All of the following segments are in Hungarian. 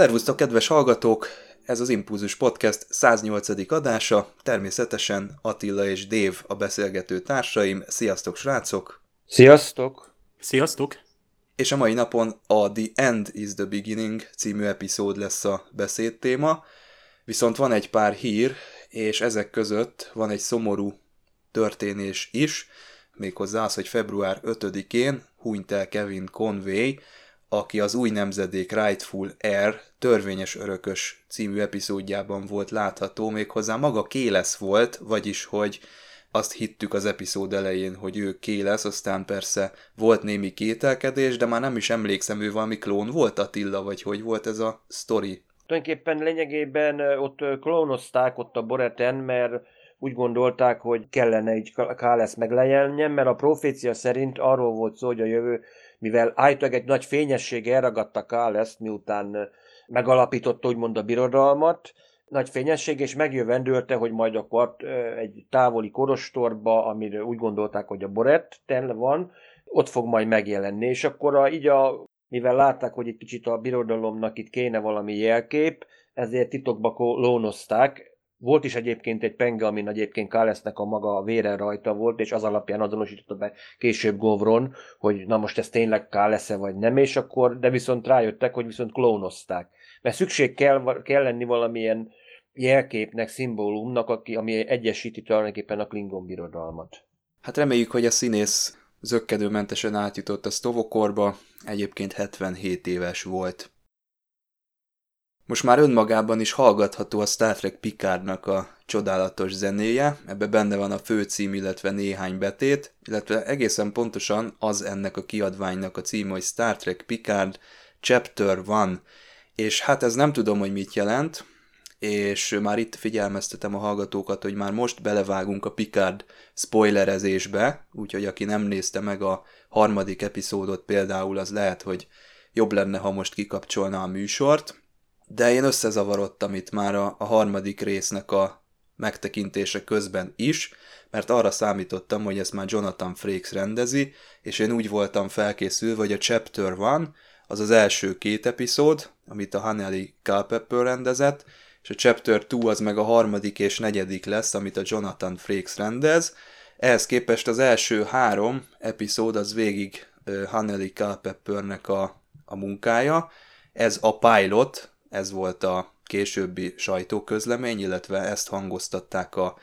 Szervusztok, kedves hallgatók! Ez az Impulzus Podcast 108. adása. Természetesen Attila és Dév a beszélgető társaim. Sziasztok, srácok! Sziasztok! Sziasztok! És a mai napon a The End is the Beginning című epizód lesz a beszédtéma. Viszont van egy pár hír, és ezek között van egy szomorú történés is, méghozzá az, hogy február 5-én hunyt el Kevin Conway, aki az új nemzedék Rightful Air törvényes örökös című epizódjában volt látható, méghozzá maga Kélesz volt, vagyis hogy azt hittük az epizód elején, hogy ő Kélesz, aztán persze volt némi kételkedés, de már nem is emlékszem, ő valami klón volt Attila, vagy hogy volt ez a sztori? Tulajdonképpen lényegében ott klónozták ott a Boreten, mert úgy gondolták, hogy kellene így Kálesz meglejeljen, mert a profécia szerint arról volt szó, hogy a jövő mivel állítólag egy nagy fényesség elragadta Káleszt, miután megalapította úgymond a birodalmat, nagy fényesség, és megjövendőlte, hogy majd akkor egy távoli korostorba, amire úgy gondolták, hogy a Borett ten van, ott fog majd megjelenni, és akkor a, így a, mivel látták, hogy egy kicsit a birodalomnak itt kéne valami jelkép, ezért titokba lónozták, volt is egyébként egy penge, amin egyébként Kálesznek a maga vére rajta volt, és az alapján azonosította be később Govron, hogy na most ez tényleg Kálesze vagy nem, és akkor, de viszont rájöttek, hogy viszont klónozták. Mert szükség kell, kell lenni valamilyen jelképnek, szimbólumnak, aki, ami egyesíti tulajdonképpen a Klingon birodalmat. Hát reméljük, hogy a színész zöggenőmentesen átjutott a Stovokorba, egyébként 77 éves volt. Most már önmagában is hallgatható a Star Trek Picardnak a csodálatos zenéje, ebbe benne van a főcím, illetve néhány betét, illetve egészen pontosan az ennek a kiadványnak a címe, hogy Star Trek Picard Chapter 1, és hát ez nem tudom, hogy mit jelent, és már itt figyelmeztetem a hallgatókat, hogy már most belevágunk a Picard spoilerezésbe, úgyhogy aki nem nézte meg a harmadik epizódot például, az lehet, hogy jobb lenne, ha most kikapcsolna a műsort, de én összezavarodtam itt már a, a harmadik résznek a megtekintése közben is, mert arra számítottam, hogy ezt már Jonathan Frakes rendezi, és én úgy voltam felkészülve, hogy a Chapter 1 az az első két epizód, amit a Haneli Culpepper rendezett, és a Chapter 2 az meg a harmadik és negyedik lesz, amit a Jonathan Frakes rendez. Ehhez képest az első három epizód az végig Haneli Culpeppernek a, a munkája. Ez a pilot, ez volt a későbbi sajtóközlemény, illetve ezt hangoztatták a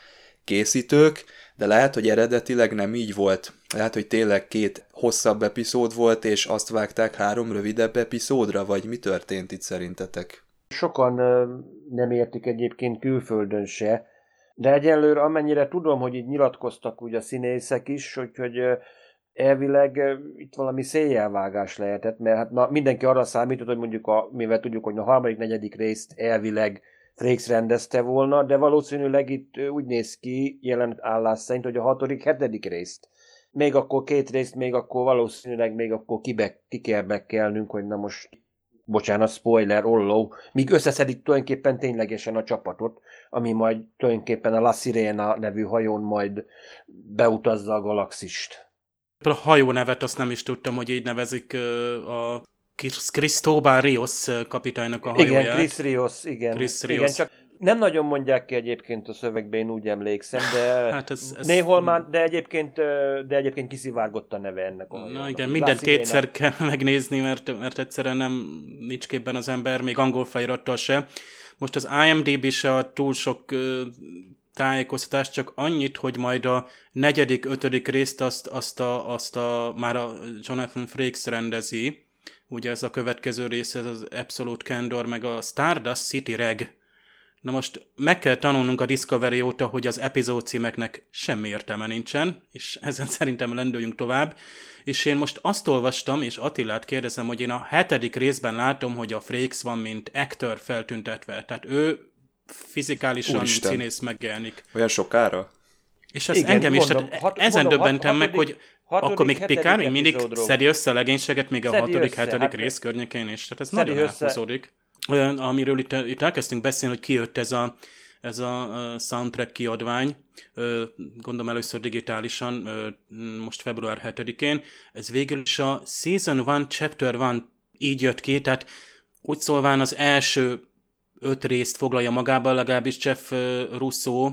készítők, de lehet, hogy eredetileg nem így volt. Lehet, hogy tényleg két hosszabb epizód volt, és azt vágták három rövidebb epizódra, vagy mi történt itt szerintetek? Sokan nem értik egyébként külföldön se, de egyelőre amennyire tudom, hogy így nyilatkoztak úgy a színészek is, hogy, hogy elvileg itt valami széjjelvágás lehetett, mert hát ma mindenki arra számított, hogy mondjuk, a, mivel tudjuk, hogy a harmadik, negyedik részt elvileg Frakes rendezte volna, de valószínűleg itt úgy néz ki jelen állás szerint, hogy a hatodik, hetedik részt. Még akkor két részt, még akkor valószínűleg még akkor kibe, ki kell bekelnünk, hogy na most bocsánat, spoiler, olló, míg összeszedik tulajdonképpen ténylegesen a csapatot, ami majd tulajdonképpen a La Sirena nevű hajón majd beutazza a galaxist. A hajó nevet azt nem is tudtam, hogy így nevezik a Cristóbal Rios kapitánynak a hajóját. Igen, Chris Rios, igen. Chris Rios. Igen, csak nem nagyon mondják ki egyébként a szövegben, én úgy emlékszem, de hát ez, ez... néhol már, de egyébként, de egyébként kiszivárgott a neve ennek a Na igen, mindent kétszer kell megnézni, mert, mert egyszerűen nem nincs képben az ember, még angol felirattal se. Most az IMDb se túl sok tájékoztatást, csak annyit, hogy majd a negyedik, ötödik részt azt, azt, a, azt a, már a Jonathan Frakes rendezi, ugye ez a következő rész, ez az Absolute Candor, meg a Stardust City Reg. Na most meg kell tanulnunk a Discovery óta, hogy az epizód címeknek semmi értelme nincsen, és ezen szerintem lendüljünk tovább. És én most azt olvastam, és Attilát kérdezem, hogy én a hetedik részben látom, hogy a Frakes van, mint actor feltüntetve. Tehát ő fizikálisan Úristen. színész megjelenik. Olyan sokára? És ez Igen, engem is, mondom, tehát hat- ezen mondom, döbbentem meg, hatodik- hogy hatodik, akkor még Picard még mindig szedi össze a legénységet még a Szedi hatodik, össze, hetedik hát- rész környékén is. Tehát ez nagyon össze. elhúzódik. Olyan, amiről itt, itt elkezdtünk beszélni, hogy kijött ez a, ez a soundtrack kiadvány, gondolom először digitálisan, most február 7-én. Ez végül is a Season 1, Chapter 1 így jött ki, tehát úgy szólván az első öt részt foglalja magába, legalábbis Jeff Russo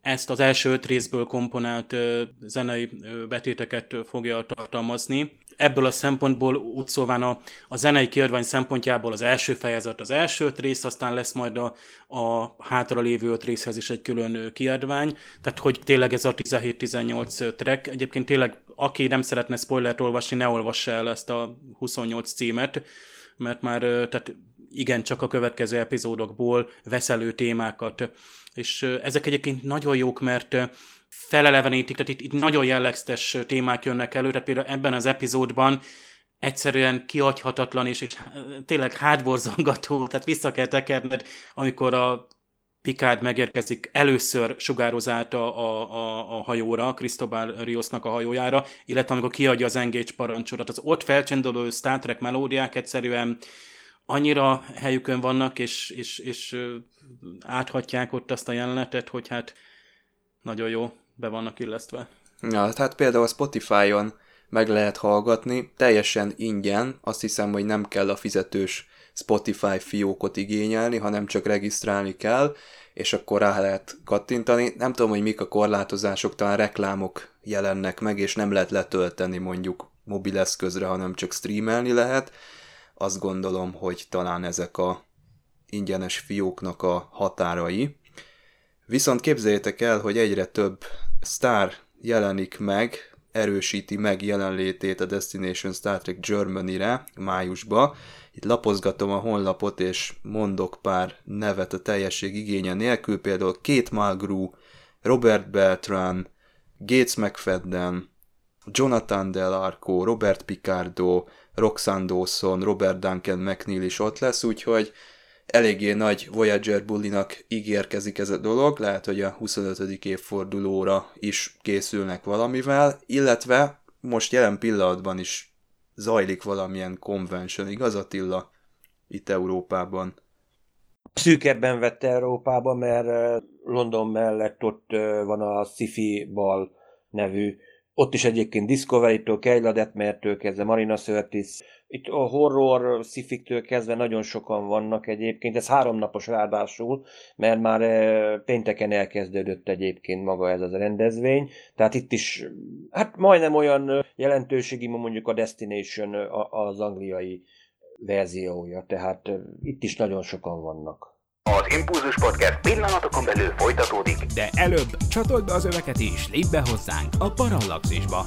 ezt az első öt részből komponált zenei betéteket fogja tartalmazni. Ebből a szempontból úgy szólván a, a zenei kiadvány szempontjából az első fejezet az első öt rész, aztán lesz majd a, a hátra lévő öt részhez is egy külön kiadvány, tehát hogy tényleg ez a 17-18 track. Egyébként tényleg, aki nem szeretne spoilert olvasni, ne olvassa el ezt a 28 címet, mert már tehát igen, csak a következő epizódokból vesz elő témákat. És ezek egyébként nagyon jók, mert felelevenítik, tehát itt, itt nagyon jellegzetes témák jönnek elő, tehát például ebben az epizódban egyszerűen kiadhatatlan, és, és tényleg hátborzongató, tehát vissza kell tekerned, amikor a Picard megérkezik, először sugároz át a, a, a, a hajóra, Cristobal Riosnak a hajójára, illetve amikor kiadja az engage parancsot. Tehát az ott felcsendülő Star Trek melódiák egyszerűen annyira helyükön vannak, és, és, és áthatják ott azt a jelenetet, hogy hát nagyon jó, be vannak illesztve. Ja, tehát például a Spotify-on meg lehet hallgatni, teljesen ingyen, azt hiszem, hogy nem kell a fizetős Spotify fiókot igényelni, hanem csak regisztrálni kell, és akkor rá lehet kattintani. Nem tudom, hogy mik a korlátozások, talán reklámok jelennek meg, és nem lehet letölteni mondjuk mobileszközre, hanem csak streamelni lehet. Azt gondolom, hogy talán ezek a ingyenes fióknak a határai. Viszont képzeljétek el, hogy egyre több sztár jelenik meg, erősíti meg jelenlétét a Destination Star Trek Germany-re májusba. Itt lapozgatom a honlapot, és mondok pár nevet a teljesség igénye nélkül, például Kate Mulgrew, Robert Beltran, Gates McFadden, Jonathan Del Arco, Robert Picardo, Roxanne Dawson, Robert Duncan McNeil is ott lesz, úgyhogy eléggé nagy Voyager bulinak ígérkezik ez a dolog, lehet, hogy a 25. évfordulóra is készülnek valamivel, illetve most jelen pillanatban is zajlik valamilyen convention, igaz Attila? Itt Európában. Szűkebben vette Európába, mert London mellett ott van a Sci-Fi Ball nevű, ott is egyébként Discovery-től, Kejladet kezdve Marina Sörtis, itt a horror szifiktől kezdve nagyon sokan vannak egyébként, ez háromnapos ráadásul, mert már eh, pénteken elkezdődött egyébként maga ez az rendezvény, tehát itt is, hát majdnem olyan eh, jelentőségi, mondjuk a Destination eh, az angliai verziója, tehát eh, itt is nagyon sokan vannak. Az Impulzus Podcast pillanatokon belül folytatódik. De előbb csatold be az öveket és lépj be hozzánk a Parallaxisba.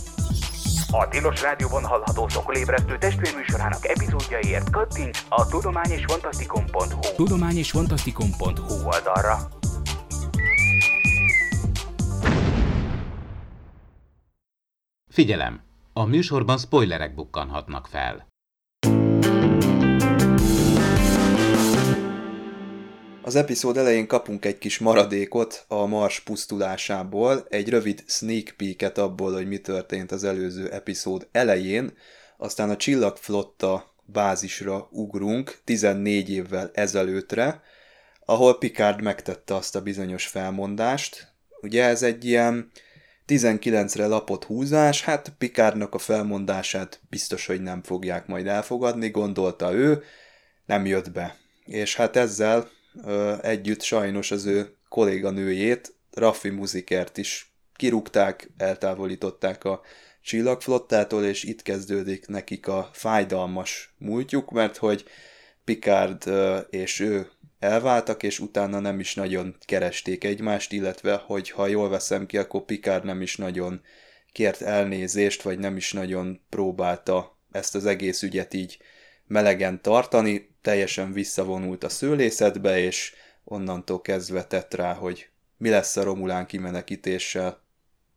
A Tilos Rádióban hallható szokolébresztő testvérműsorának epizódjaiért kattints a Tudomány és fantasztikum.hu oldalra. Figyelem! A műsorban spoilerek bukkanhatnak fel. Az epizód elején kapunk egy kis maradékot a Mars pusztulásából, egy rövid sneak peeket abból, hogy mi történt az előző epizód elején, aztán a csillagflotta bázisra ugrunk 14 évvel ezelőttre, ahol Picard megtette azt a bizonyos felmondást. Ugye ez egy ilyen 19-re lapot húzás, hát Picardnak a felmondását biztos, hogy nem fogják majd elfogadni, gondolta ő, nem jött be. és hát ezzel együtt sajnos az ő kolléganőjét, Raffi Muzikert is kirúgták, eltávolították a csillagflottától, és itt kezdődik nekik a fájdalmas múltjuk, mert hogy Picard és ő elváltak, és utána nem is nagyon keresték egymást, illetve, hogy ha jól veszem ki, akkor Picard nem is nagyon kért elnézést, vagy nem is nagyon próbálta ezt az egész ügyet így melegen tartani, teljesen visszavonult a szőlészetbe, és onnantól kezdve tett rá, hogy mi lesz a Romulán kimenekítéssel.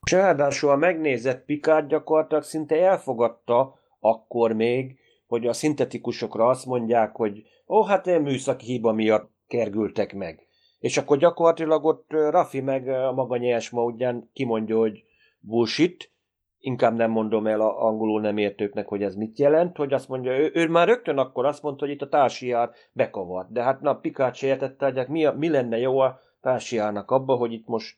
És ráadásul a megnézett Picard gyakorlatilag szinte elfogadta akkor még, hogy a szintetikusokra azt mondják, hogy ó, hát én műszaki hiba miatt kergültek meg. És akkor gyakorlatilag ott Rafi meg a maga nyers módján kimondja, hogy bullshit, inkább nem mondom el a angolul nem értőknek, hogy ez mit jelent, hogy azt mondja, ő, ő már rögtön akkor azt mondta, hogy itt a társiár bekavart. De hát na, Pikát se értette, hogy hát mi, mi lenne jó a társiárnak abba, hogy itt most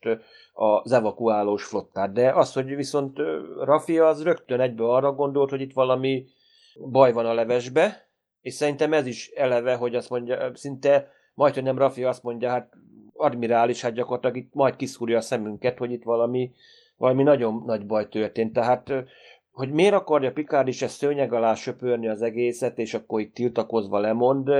az evakuálós flottát. De az, hogy viszont Rafi az rögtön egybe arra gondolt, hogy itt valami baj van a levesbe, és szerintem ez is eleve, hogy azt mondja, szinte majd, hogy nem Rafi azt mondja, hát admirális, hát gyakorlatilag itt majd kiszúrja a szemünket, hogy itt valami, valami nagyon nagy baj történt. Tehát, hogy miért akarja Picard is ezt szőnyeg alá söpörni az egészet, és akkor itt tiltakozva lemond,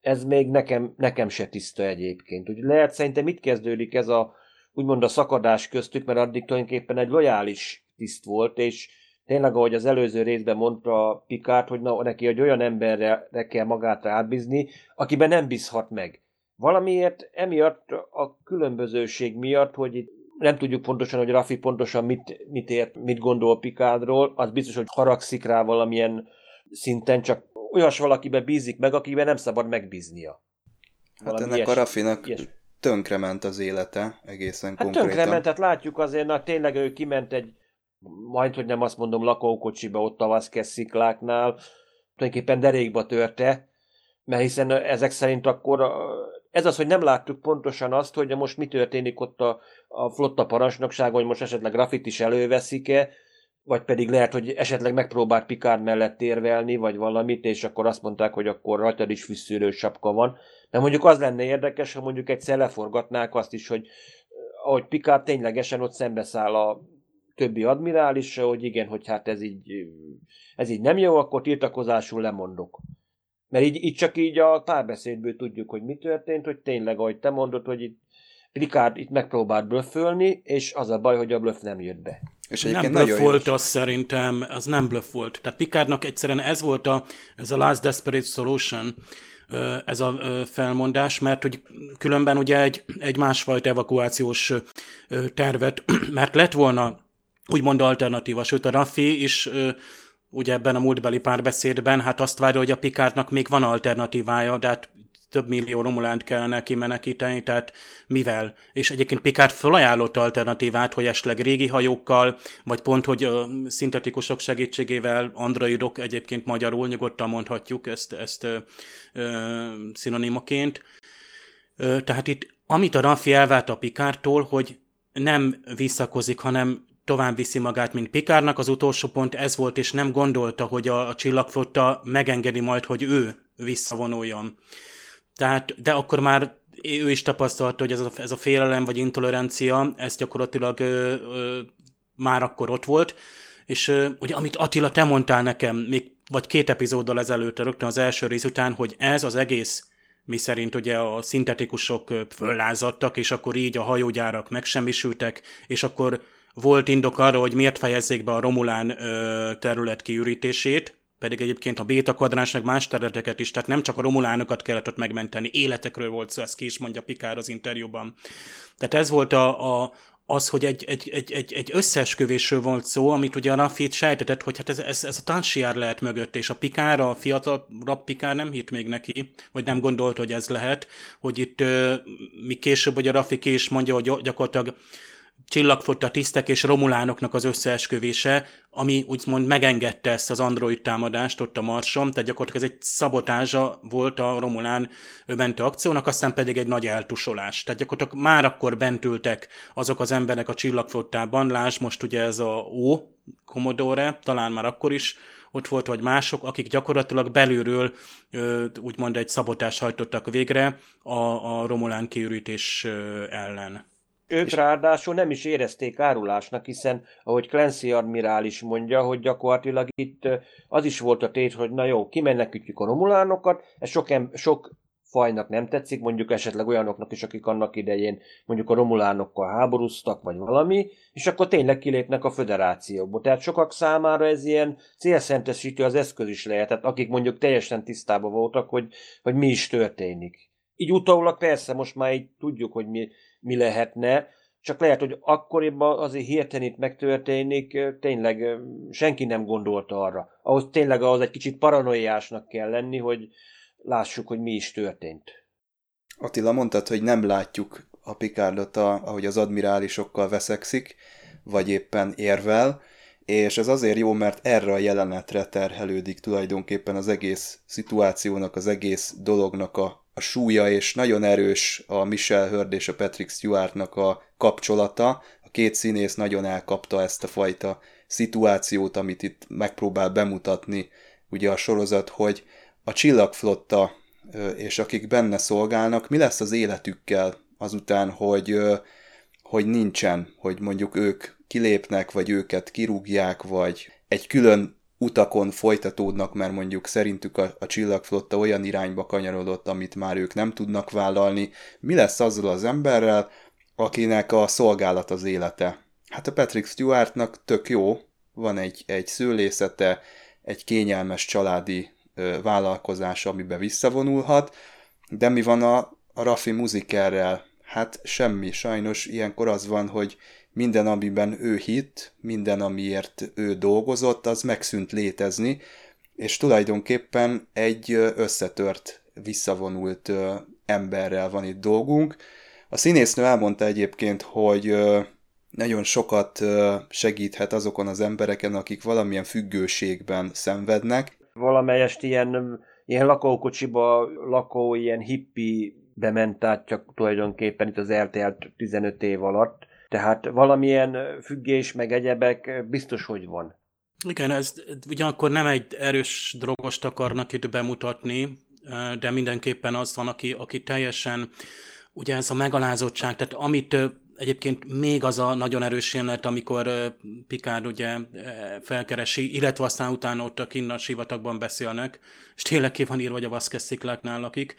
ez még nekem, nekem se tiszta egyébként. Úgy lehet szerintem mit kezdődik ez a úgymond a szakadás köztük, mert addig tulajdonképpen egy lojális tiszt volt, és tényleg, ahogy az előző részben mondta Picard, hogy na, neki egy olyan emberre kell magát átbízni, akiben nem bízhat meg. Valamiért emiatt a különbözőség miatt, hogy itt nem tudjuk pontosan, hogy Rafi pontosan mit, mit ért, mit gondol Pikádról, az biztos, hogy haragszik rá valamilyen szinten, csak olyas valakibe bízik meg, akiben nem szabad megbíznia. Hát ennek ilyes, a Rafinak ilyes. tönkrement az élete egészen hát konkrétan. Tönkrement, tehát látjuk azért, na tényleg ő kiment egy majd, hogy nem azt mondom, lakókocsiba ott a Vazquez szikláknál, tulajdonképpen derékba törte, mert hiszen ezek szerint akkor ez az, hogy nem láttuk pontosan azt, hogy most mi történik ott a, a flotta parancsnokságon, hogy most esetleg grafit is előveszik-e, vagy pedig lehet, hogy esetleg megpróbált Picard mellett érvelni, vagy valamit, és akkor azt mondták, hogy akkor rajtad is fűszűrő sapka van. De mondjuk az lenne érdekes, ha mondjuk egy leforgatnák azt is, hogy ahogy Picard ténylegesen ott szembeszáll a többi admirális, hogy igen, hogy hát ez így, ez így nem jó, akkor tiltakozásul lemondok. Mert így, így csak így a párbeszédből tudjuk, hogy mi történt, hogy tényleg, ahogy te mondod, hogy itt Ricard itt megpróbált blöffölni, és az a baj, hogy a blöff nem jött be. És nem bluff volt az szerintem, az nem bluff volt. Tehát Picardnak egyszerűen ez volt a, ez a last desperate solution, ez a felmondás, mert hogy különben ugye egy, egy másfajta evakuációs tervet, mert lett volna úgymond alternatíva, sőt a Raffi is ugye ebben a múltbeli párbeszédben, hát azt várja, hogy a Pikártnak még van alternatívája, de hát több millió romulánt kellene kimenekíteni, tehát mivel? És egyébként Picard felajánlott alternatívát, hogy esetleg régi hajókkal, vagy pont, hogy szintetikusok segítségével, androidok, egyébként magyarul nyugodtan mondhatjuk ezt, ezt ö, ö, szinonimaként. Ö, tehát itt, amit a Raffi elvált a Pikártól, hogy nem visszakozik, hanem tovább viszi magát, mint Pikárnak. Az utolsó pont ez volt, és nem gondolta, hogy a, a csillagflotta megengedi majd, hogy ő visszavonuljon. Tehát, de akkor már ő is tapasztalta, hogy ez a, ez a félelem vagy intolerancia, ez gyakorlatilag ö, ö, már akkor ott volt, és ö, ugye amit Attila, te mondtál nekem, még vagy két epizóddal ezelőtt, rögtön az első rész után, hogy ez az egész, mi szerint ugye a szintetikusok föllázadtak, és akkor így a hajógyárak megsemmisültek, és akkor volt indok arra, hogy miért fejezzék be a Romulán ö, terület kiürítését, pedig egyébként a béta kvadráns meg más területeket is, tehát nem csak a romulánokat kellett ott megmenteni, életekről volt szó, ezt ki is mondja Pikár az interjúban. Tehát ez volt a, a, az, hogy egy, egy, egy, egy, egy összeesküvésről volt szó, amit ugye a Rafit sejtetett, hogy hát ez, ez, ez a Tansiár lehet mögött, és a Pikár, a fiatal rap Pikár nem hitt még neki, vagy nem gondolt, hogy ez lehet, hogy itt mi később, hogy a Rafi ki is mondja, hogy gyakorlatilag csillagfotta tisztek és romulánoknak az összeesküvése, ami úgymond megengedte ezt az android támadást ott a Marson, tehát gyakorlatilag ez egy szabotázsa volt a romulán mentő akciónak, aztán pedig egy nagy eltusolás. Tehát gyakorlatilag már akkor bent ültek azok az emberek a csillagflottában, lásd most ugye ez a O, Commodore, talán már akkor is ott volt, vagy mások, akik gyakorlatilag belülről úgymond egy szabotást hajtottak végre a, a Romulán kiürítés ellen. Ők és... ráadásul nem is érezték árulásnak, hiszen, ahogy Clancy admirális mondja, hogy gyakorlatilag itt az is volt a tét, hogy na jó, kimenekütjük a romulánokat, ez sok, em- sok fajnak nem tetszik, mondjuk esetleg olyanoknak is, akik annak idején mondjuk a romulánokkal háborúztak, vagy valami, és akkor tényleg kilépnek a föderációból. Tehát sokak számára ez ilyen célszentesítő az eszköz is lehetett, akik mondjuk teljesen tisztában voltak, hogy, hogy mi is történik. Így utólag persze most már így tudjuk, hogy mi, mi lehetne, csak lehet, hogy akkoriban azért hirtelen itt megtörténik, tényleg senki nem gondolta arra. Ahhoz tényleg ahhoz egy kicsit paranoiásnak kell lenni, hogy lássuk, hogy mi is történt. Attila, mondtad, hogy nem látjuk a Picardot, ahogy az admirálisokkal veszekszik, vagy éppen érvel, és ez azért jó, mert erre a jelenetre terhelődik tulajdonképpen az egész szituációnak, az egész dolognak a a súlya, és nagyon erős a Michelle Hurd és a Patrick Stewartnak a kapcsolata. A két színész nagyon elkapta ezt a fajta szituációt, amit itt megpróbál bemutatni ugye a sorozat, hogy a csillagflotta és akik benne szolgálnak, mi lesz az életükkel azután, hogy, hogy nincsen, hogy mondjuk ők kilépnek, vagy őket kirúgják, vagy egy külön utakon folytatódnak, mert mondjuk szerintük a, a csillagflotta olyan irányba kanyarodott, amit már ők nem tudnak vállalni. Mi lesz azzal az emberrel, akinek a szolgálat az élete? Hát a Patrick Stewartnak tök jó, van egy, egy szőlészete, egy kényelmes családi ö, vállalkozás, amiben visszavonulhat, de mi van a, a Raffi Muzikerrel? Hát semmi, sajnos ilyenkor az van, hogy minden, amiben ő hitt, minden, amiért ő dolgozott, az megszűnt létezni, és tulajdonképpen egy összetört, visszavonult emberrel van itt dolgunk. A színésznő elmondta egyébként, hogy nagyon sokat segíthet azokon az embereken, akik valamilyen függőségben szenvednek. Valamelyest ilyen, ilyen lakókocsiba lakó, ilyen hippi bement át csak tulajdonképpen itt az eltelt 15 év alatt tehát valamilyen függés, meg egyebek biztos, hogy van. Igen, ez ugyanakkor nem egy erős drogost akarnak itt bemutatni, de mindenképpen az van, aki, aki teljesen, ugye ez a megalázottság, tehát amit egyébként még az a nagyon erős jelenet, amikor Picard ugye felkeresi, illetve aztán utána ott a kinn a sivatagban beszélnek, és tényleg ki van írva, hogy a Vasquez szikláknál lakik,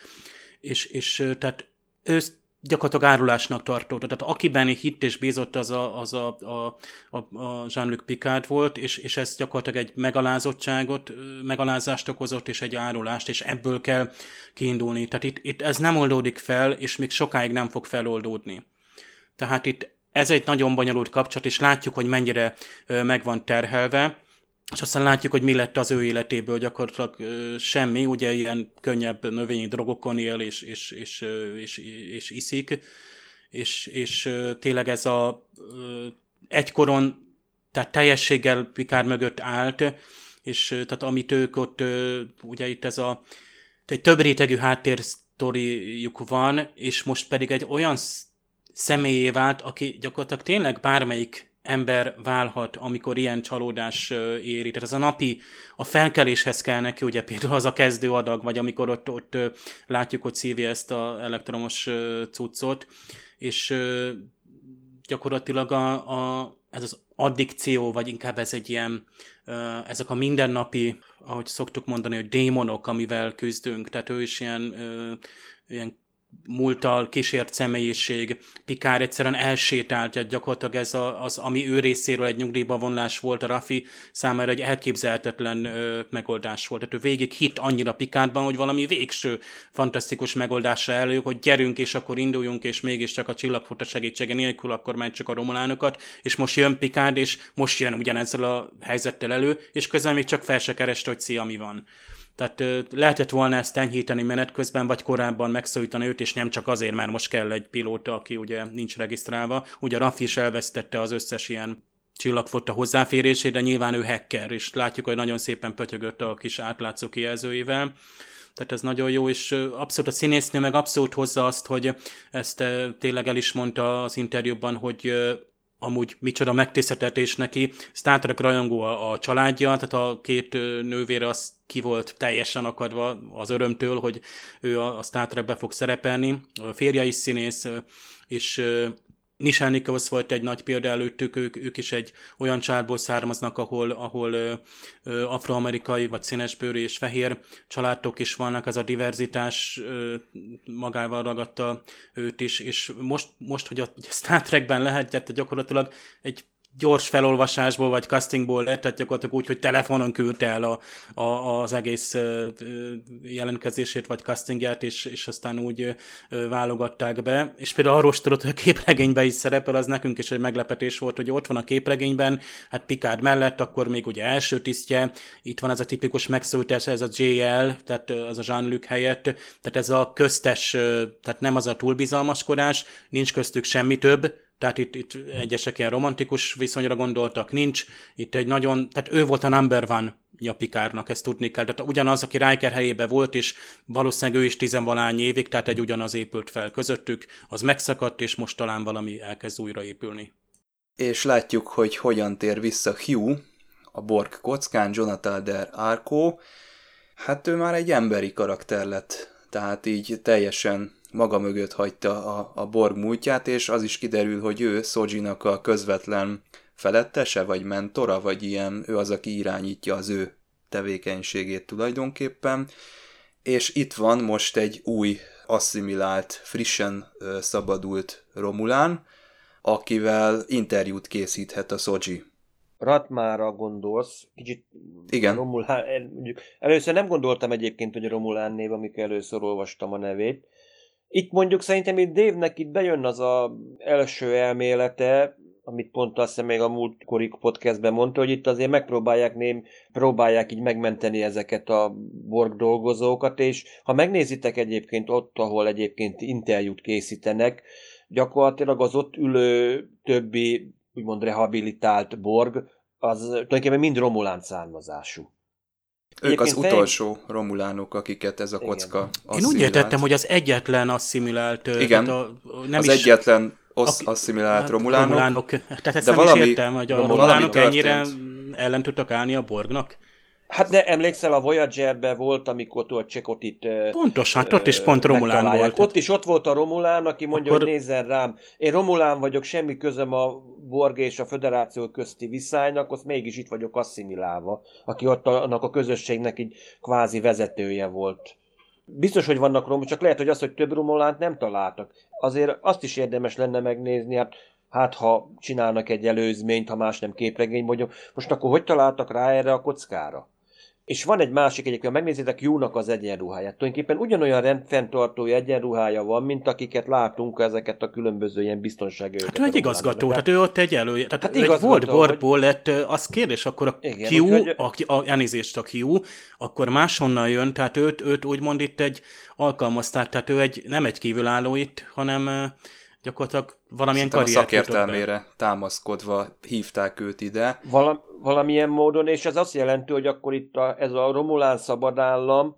és, és tehát ő gyakorlatilag árulásnak tartotta. Tehát akiben hitt és bízott, az a, az a, a, a, a Jean-Luc Picard volt, és, és ez gyakorlatilag egy megalázottságot, megalázást okozott, és egy árulást, és ebből kell kiindulni. Tehát itt, itt ez nem oldódik fel, és még sokáig nem fog feloldódni. Tehát itt ez egy nagyon bonyolult kapcsolat, és látjuk, hogy mennyire meg van terhelve, és aztán látjuk, hogy mi lett az ő életéből gyakorlatilag semmi, ugye ilyen könnyebb növényi drogokon él, és, és, és, és, és iszik, és, és tényleg ez a egykoron, tehát teljességgel Pikár mögött állt, és tehát amit ők ott, ugye itt ez a egy több rétegű háttérsztoriuk van, és most pedig egy olyan személyé vált, aki gyakorlatilag tényleg bármelyik ember válhat, amikor ilyen csalódás éri. Tehát ez a napi, a felkeléshez kell neki, ugye például az a kezdő adag, vagy amikor ott, ott látjuk, hogy szívja ezt a elektromos cuccot, és gyakorlatilag a, a, ez az addikció, vagy inkább ez egy ilyen, ezek a mindennapi, ahogy szoktuk mondani, hogy démonok, amivel küzdünk, tehát ő is ilyen, ilyen múltal kísért személyiség, Pikár egyszerűen elsétáltja gyakorlatilag ez a, az, ami ő részéről egy nyugdíjba vonlás volt a Rafi számára egy elképzelhetetlen ö, megoldás volt. Tehát ő végig hit annyira Pikárban, hogy valami végső fantasztikus megoldásra elő, hogy gyerünk és akkor induljunk, és mégiscsak a csillagfota segítsége nélkül akkor csak a romulánokat, és most jön Pikárd, és most jön ugyanezzel a helyzettel elő, és közben még csak fel se kereste, hogy szia, mi van. Tehát lehetett volna ezt enyhíteni menet közben, vagy korábban megszólítani őt, és nem csak azért, mert most kell egy pilóta, aki ugye nincs regisztrálva. Ugye Raffi is elvesztette az összes ilyen csillagfotta hozzáférését, de nyilván ő hacker, és látjuk, hogy nagyon szépen pötyögött a kis átlátszó kijelzőivel. Tehát ez nagyon jó, és abszolút a színésznő meg abszolút hozza azt, hogy ezt tényleg el is mondta az interjúban, hogy amúgy micsoda megtiszteltetés neki. Star Trek rajongó a, a családja, tehát a két nővére az ki volt teljesen akadva az örömtől, hogy ő a, a Star Trekbe fog szerepelni. A férje is színész, és Nichols volt egy nagy példa előttük, ők, ők is egy olyan családból származnak, ahol, ahol ö, ö, afroamerikai, vagy színesbőrű és fehér családok is vannak, ez a diverzitás ö, magával ragadta őt is, és most, most hogy a Star Trekben lehet, gyakorlatilag egy gyors felolvasásból vagy castingból lett, tehát gyakorlatilag úgy, hogy telefonon küldte el a, a, az egész jelentkezését vagy castingját, és, és aztán úgy válogatták be. És például arról tudod, hogy a képregényben is szerepel, az nekünk is egy meglepetés volt, hogy ott van a képregényben, hát Picard mellett, akkor még ugye első tisztje, itt van ez a tipikus megszólítás, ez a JL, tehát az a Jean-Luc helyett, tehát ez a köztes, tehát nem az a túlbizalmaskodás, nincs köztük semmi több, tehát itt, itt egyesek ilyen romantikus viszonyra gondoltak, nincs. Itt egy nagyon, tehát ő volt a number one Japikárnak, ezt tudni kell. Tehát ugyanaz, aki Riker helyébe volt, és valószínűleg ő is tizenvalány évig, tehát egy ugyanaz épült fel közöttük, az megszakadt, és most talán valami elkezd újraépülni. És látjuk, hogy hogyan tér vissza Hugh, a Borg kockán, Jonathan der Arco. Hát ő már egy emberi karakter lett, tehát így teljesen maga mögött hagyta a, a Borg múltját, és az is kiderül, hogy ő Szojinak a közvetlen felettese, vagy mentora, vagy ilyen, ő az, aki irányítja az ő tevékenységét tulajdonképpen. És itt van most egy új, asszimilált, frissen szabadult Romulán, akivel interjút készíthet a Szoji. Ratmára gondolsz, kicsit Igen. Romulán, mondjuk, először nem gondoltam egyébként, hogy a Romulán név, amikor először olvastam a nevét, itt mondjuk szerintem itt Dave-nek itt bejön az a első elmélete, amit pont azt hiszem még a múltkori podcastben mondta, hogy itt azért megpróbálják ném, próbálják így megmenteni ezeket a Borg dolgozókat, és ha megnézitek egyébként ott, ahol egyébként interjút készítenek, gyakorlatilag az ott ülő többi úgymond rehabilitált Borg, az tulajdonképpen mind Romulán származású. Ők az utolsó romulánok, akiket ez a kocka Igen. Én úgy értettem, hogy az egyetlen asszimilált... Igen, a, nem az is, egyetlen osz, asszimilált hát, romulánok. romulánok. Tehát ezt de nem valami, is értem, hogy a romulánok ennyire ellen tudtak állni a Borgnak. Hát de emlékszel, a Voyager-be volt, amikor ott Csekot itt... Pontosan, hát ott is pont Romulán volt. Ott is ott volt a Romulán, aki mondja, Akkor... hogy nézzen rám. Én Romulán vagyok, semmi közöm a Borg és a Föderáció közti viszálynak, azt mégis itt vagyok asszimilálva, aki ott annak a közösségnek egy kvázi vezetője volt. Biztos, hogy vannak romulán, csak lehet, hogy az, hogy több romulánt nem találtak. Azért azt is érdemes lenne megnézni, hát hát ha csinálnak egy előzményt, ha más nem képregény vagyok, most akkor hogy találtak rá erre a kockára? És van egy másik egyébként, ha megnézitek Júnak az egyenruháját. Tulajdonképpen ugyanolyan rendfenntartói egyenruhája van, mint akiket látunk ezeket a különböző ilyen biztonsági Hát ő egy igazgató, tehát ő ott egy elő, tehát hát egy volt borból hogy... lett, az kérdés, akkor a Igen, Q, hogy... a, a, elnézést a Q, akkor máshonnan jön, tehát őt, őt úgymond itt egy alkalmazták, tehát ő egy, nem egy kívülálló itt, hanem gyakorlatilag valamilyen karriert. A szakértelmére támaszkodva hívták őt ide. Val- valamilyen módon, és ez azt jelenti, hogy akkor itt a, ez a Romulán szabadállam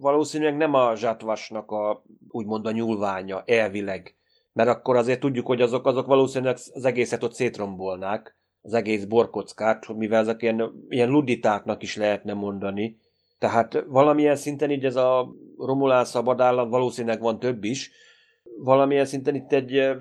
valószínűleg nem a zsátvasnak a úgymond a nyúlványa elvileg. Mert akkor azért tudjuk, hogy azok, azok valószínűleg az egészet ott szétrombolnák, az egész borkockát, mivel ezek ilyen, ilyen luditáknak is lehetne mondani. Tehát valamilyen szinten így ez a Romulán szabadállam, valószínűleg van több is, valamilyen szinten itt egy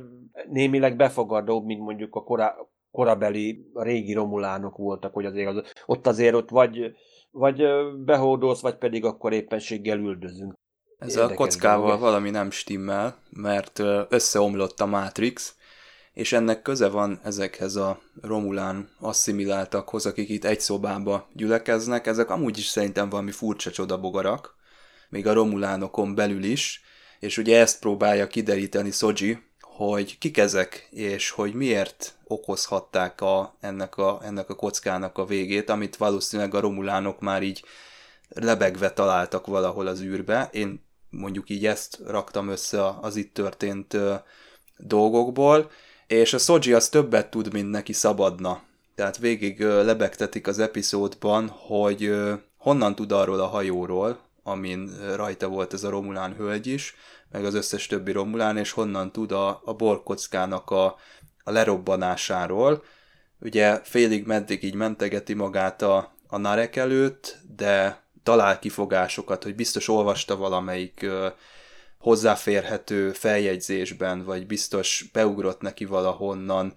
némileg befogadóbb, mint mondjuk a korá, korabeli, a régi romulánok voltak, hogy azért az, ott azért ott vagy, vagy behódolsz, vagy pedig akkor éppenséggel üldözünk. Ez a kockával dolog. valami nem stimmel, mert összeomlott a Matrix, és ennek köze van ezekhez a romulán asszimiláltakhoz, akik itt egy szobába gyülekeznek. Ezek amúgy is szerintem valami furcsa csodabogarak, még a romulánokon belül is, és ugye ezt próbálja kideríteni Soji, hogy kik ezek, és hogy miért okozhatták a, ennek, a, ennek a kockának a végét, amit valószínűleg a romulánok már így lebegve találtak valahol az űrbe. Én mondjuk így ezt raktam össze az itt történt dolgokból, és a Soji az többet tud, mint neki szabadna. Tehát végig ö, lebegtetik az epizódban, hogy honnan tud arról a hajóról, amin rajta volt ez a Romulán hölgy is, meg az összes többi Romulán, és honnan tud a, a borkockának a a lerobbanásáról. Ugye félig meddig így mentegeti magát a, a Narek előtt, de talál kifogásokat, hogy biztos olvasta valamelyik ö, hozzáférhető feljegyzésben, vagy biztos beugrott neki valahonnan,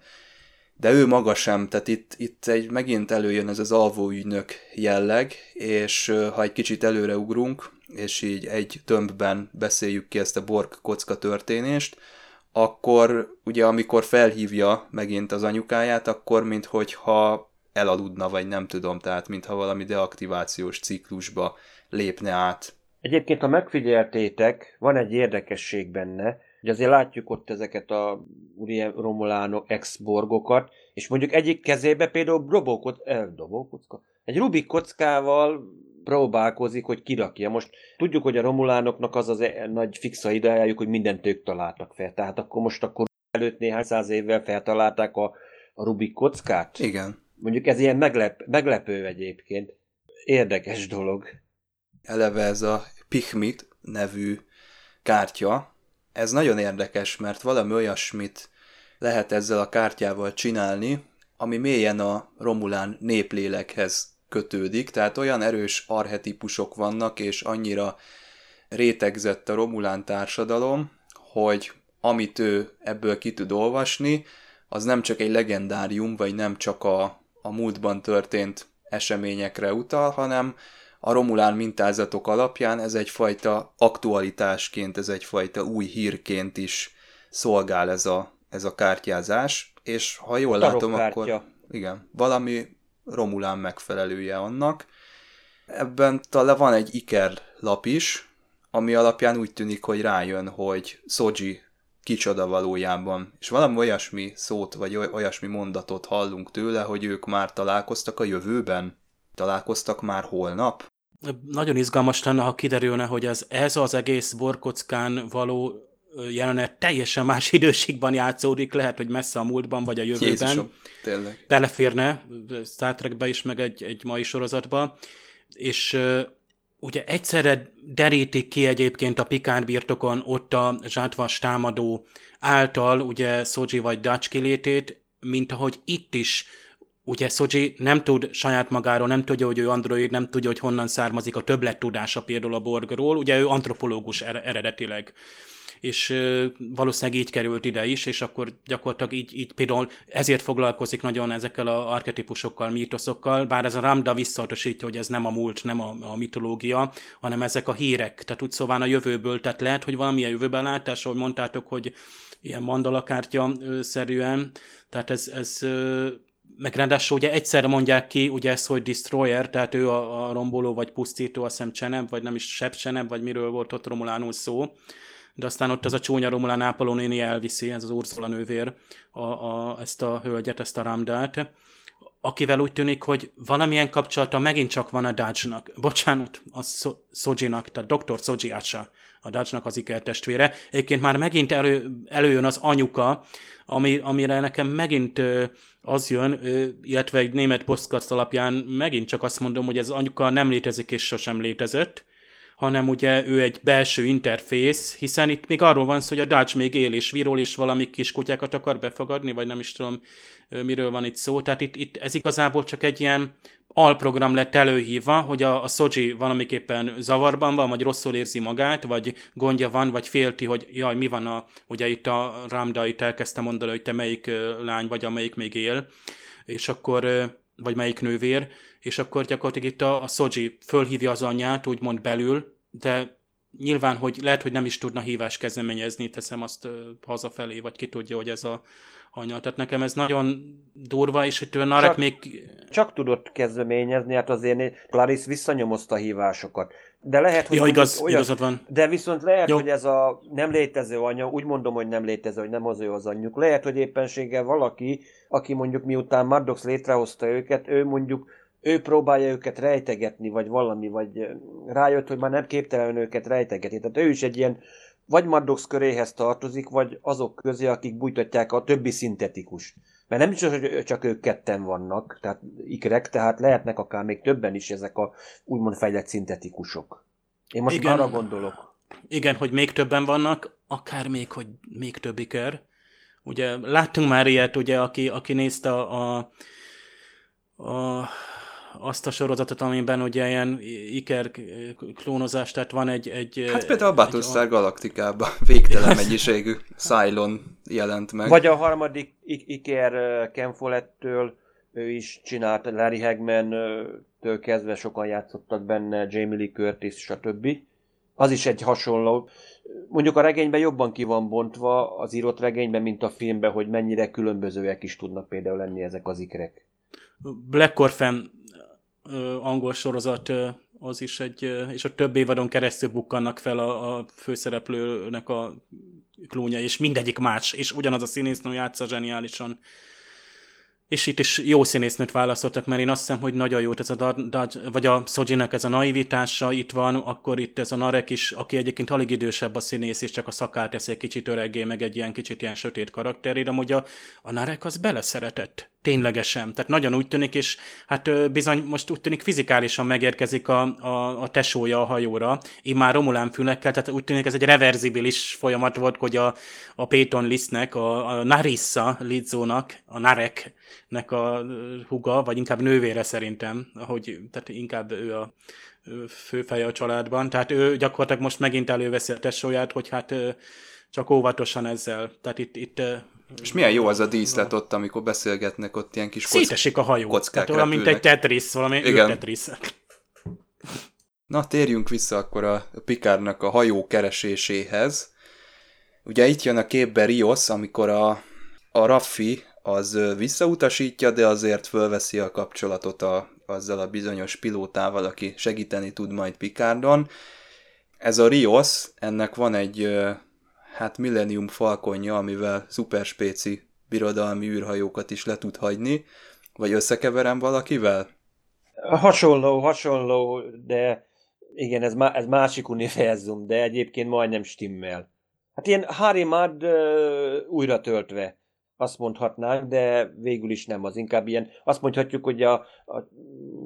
de ő maga sem, tehát itt, itt egy, megint előjön ez az alvóügynök jelleg, és ha egy kicsit előre ugrunk, és így egy tömbben beszéljük ki ezt a Borg kocka történést, akkor ugye amikor felhívja megint az anyukáját, akkor minthogyha elaludna, vagy nem tudom, tehát mintha valami deaktivációs ciklusba lépne át. Egyébként, ha megfigyeltétek, van egy érdekesség benne, hogy azért látjuk ott ezeket a Uri Romulánok ex-borgokat, és mondjuk egyik kezébe például dobókot, eh, dobókocka, egy Rubik kockával próbálkozik, hogy kirakja. Most tudjuk, hogy a Romulánoknak az az e- nagy fixa ideájuk, hogy mindent ők találtak fel. Tehát akkor most akkor előtt néhány száz évvel feltalálták a, a Rubik kockát. Igen. Mondjuk ez ilyen meglep, meglepő egyébként. Érdekes dolog. Eleve ez a Pichmit nevű kártya, ez nagyon érdekes, mert valami olyasmit lehet ezzel a kártyával csinálni, ami mélyen a Romulán néplélekhez kötődik, tehát olyan erős arhetipusok vannak, és annyira rétegzett a Romulán társadalom, hogy amit ő ebből ki tud olvasni, az nem csak egy legendárium, vagy nem csak a, a múltban történt eseményekre utal, hanem a Romulán mintázatok alapján ez egyfajta aktualitásként, ez egyfajta új hírként is szolgál ez a, ez a kártyázás, és ha jól látom, akkor igen, valami Romulán megfelelője annak. Ebben talán van egy Iker lap is, ami alapján úgy tűnik, hogy rájön, hogy Soji kicsoda valójában. És valami olyasmi szót, vagy olyasmi mondatot hallunk tőle, hogy ők már találkoztak a jövőben? Találkoztak már holnap? Nagyon izgalmas lenne, ha kiderülne, hogy ez, ez az egész borkockán való jelenet teljesen más időségben játszódik, lehet, hogy messze a múltban vagy a jövőben. Jézusom, tényleg. Beleférne Star Trekbe is, meg egy, egy mai sorozatba. És ugye egyszerre derítik ki egyébként a Pikár birtokon ott a zsátvas támadó által ugye Soji vagy Dutch kilétét, mint ahogy itt is ugye Soji nem tud saját magáról, nem tudja, hogy ő android, nem tudja, hogy honnan származik a többlet tudása például a Borgról, ugye ő antropológus eredetileg. És valószínűleg így került ide is, és akkor gyakorlatilag így, így például ezért foglalkozik nagyon ezekkel a arketípusokkal, mítoszokkal, bár ez a Ramda visszautasítja, hogy ez nem a múlt, nem a, a mitológia, hanem ezek a hírek, tehát úgy szóval a jövőből, tehát lehet, hogy valamilyen jövőben látás, ahogy mondtátok, hogy ilyen mandalakártya szerűen, tehát ez, ez meg ráadásul ugye egyszerre mondják ki ugye ezt, hogy Destroyer, tehát ő a, a romboló vagy pusztító, azt hiszem Cseneb, vagy nem is Seb Cseneb, vagy miről volt ott Romulánul szó, de aztán ott az a csúnya Romulán Ápoló néni elviszi, ez az Ursula nővér, a, a, ezt a hölgyet, ezt a Ramdát, akivel úgy tűnik, hogy valamilyen kapcsolata megint csak van a Dodge-nak. Bocsánat, a Soji-nak, tehát Dr. Soji a Dodge-nak az ikertestvére. Egyébként már megint elő, előjön az anyuka, ami, amire nekem megint az jön, illetve egy német podcast alapján megint csak azt mondom, hogy ez anyuka nem létezik és sosem létezett, hanem ugye ő egy belső interfész, hiszen itt még arról van szó, hogy a Dutch még él és virol, és valami kis kutyákat akar befogadni, vagy nem is tudom, miről van itt szó. Tehát itt, itt ez igazából csak egy ilyen alprogram lett előhívva, hogy a, a Soji valamiképpen zavarban van, vagy rosszul érzi magát, vagy gondja van, vagy félti, hogy jaj, mi van a, ugye itt a Ramda itt elkezdte mondani, hogy te melyik lány vagy, amelyik még él, és akkor, vagy melyik nővér, és akkor gyakorlatilag itt a, a Soji fölhívja az anyját, úgymond belül, de nyilván, hogy lehet, hogy nem is tudna hívás kezdeményezni, teszem azt uh, hazafelé, vagy ki tudja, hogy ez a anya. Tehát nekem ez nagyon durva, és hogy Narek csak, még... Csak tudott kezdeményezni, hát azért Clarice visszanyomozta a hívásokat. De lehet, hogy... Ja, igaz, olyan, igazad van. De viszont lehet, Jó. hogy ez a nem létező anya, úgy mondom, hogy nem létező, hogy nem az ő az anyjuk. Lehet, hogy éppenséggel valaki, aki mondjuk miután Maddox létrehozta őket, ő mondjuk ő próbálja őket rejtegetni, vagy valami, vagy rájött, hogy már nem képtelen őket rejtegetni. Tehát ő is egy ilyen, vagy Maddox köréhez tartozik, vagy azok közé, akik bújtatják a többi szintetikus. Mert nem is az, hogy csak ők ketten vannak, tehát ikrek, tehát lehetnek akár még többen is ezek a úgymond fejlett szintetikusok. Én most Igen. arra gondolok. Igen, hogy még többen vannak, akár még, hogy még több iker Ugye láttunk már ilyet, ugye, aki, aki nézte a, a, a azt a sorozatot, amiben ugye ilyen iker klónozás, tehát van egy... egy hát például a Battlestar. Galaktikában végtelen mennyiségű Cylon jelent meg. Vagy a harmadik Iker Ken Follettől ő is csinált, Larry Hagman től kezdve sokan játszottak benne, Jamie Lee Curtis, stb. Az is egy hasonló. Mondjuk a regényben jobban ki van bontva az írott regényben, mint a filmben, hogy mennyire különbözőek is tudnak például lenni ezek az ikrek. Black Orphan angol sorozat az is egy, és a több évadon keresztül bukkannak fel a, a főszereplőnek a klónja, és mindegyik más, és ugyanaz a színésznő játsza zseniálisan. És itt is jó színésznőt választottak, mert én azt hiszem, hogy nagyon jó ez a Dad, vagy a Szojinak ez a naivitása itt van, akkor itt ez a Narek is, aki egyébként alig idősebb a színész, és csak a szakát teszi egy kicsit öreggé, meg egy ilyen kicsit ilyen sötét karakterére, hogy a, a Narek az beleszeretett ténylegesen. Tehát nagyon úgy tűnik, és hát bizony most úgy tűnik fizikálisan megérkezik a, a, a tesója a hajóra, már Romulán fülekkel, tehát úgy tűnik ez egy reverzibilis folyamat volt, hogy a, a Peyton Listnek, a, a Narissa Lizzónak, a Nareknek a huga, vagy inkább nővére szerintem, ahogy, tehát inkább ő a főfeje a családban. Tehát ő gyakorlatilag most megint előveszi a tesóját, hogy hát csak óvatosan ezzel. Tehát itt, itt és milyen jó az a díszlet ott, amikor beszélgetnek, ott ilyen kis kock... Szétesik a hajó. Kockák Tehát olyan, mint egy Tetris, valami Igen. Tetris. Na, térjünk vissza akkor a Pikárnak a hajó kereséséhez. Ugye itt jön a képbe Rios, amikor a, a Raffi az visszautasítja, de azért fölveszi a kapcsolatot a, azzal a bizonyos pilótával, aki segíteni tud majd Pikárdon. Ez a Rios, ennek van egy hát Millennium Falconja, amivel szuperspéci birodalmi űrhajókat is le tud hagyni, vagy összekeverem valakivel? Hasonló, hasonló, de igen, ez, má, ez másik univerzum, de egyébként majdnem stimmel. Hát ilyen Harry Mudd uh, újra töltve, azt mondhatnánk, de végül is nem, az inkább ilyen, azt mondhatjuk, hogy a, a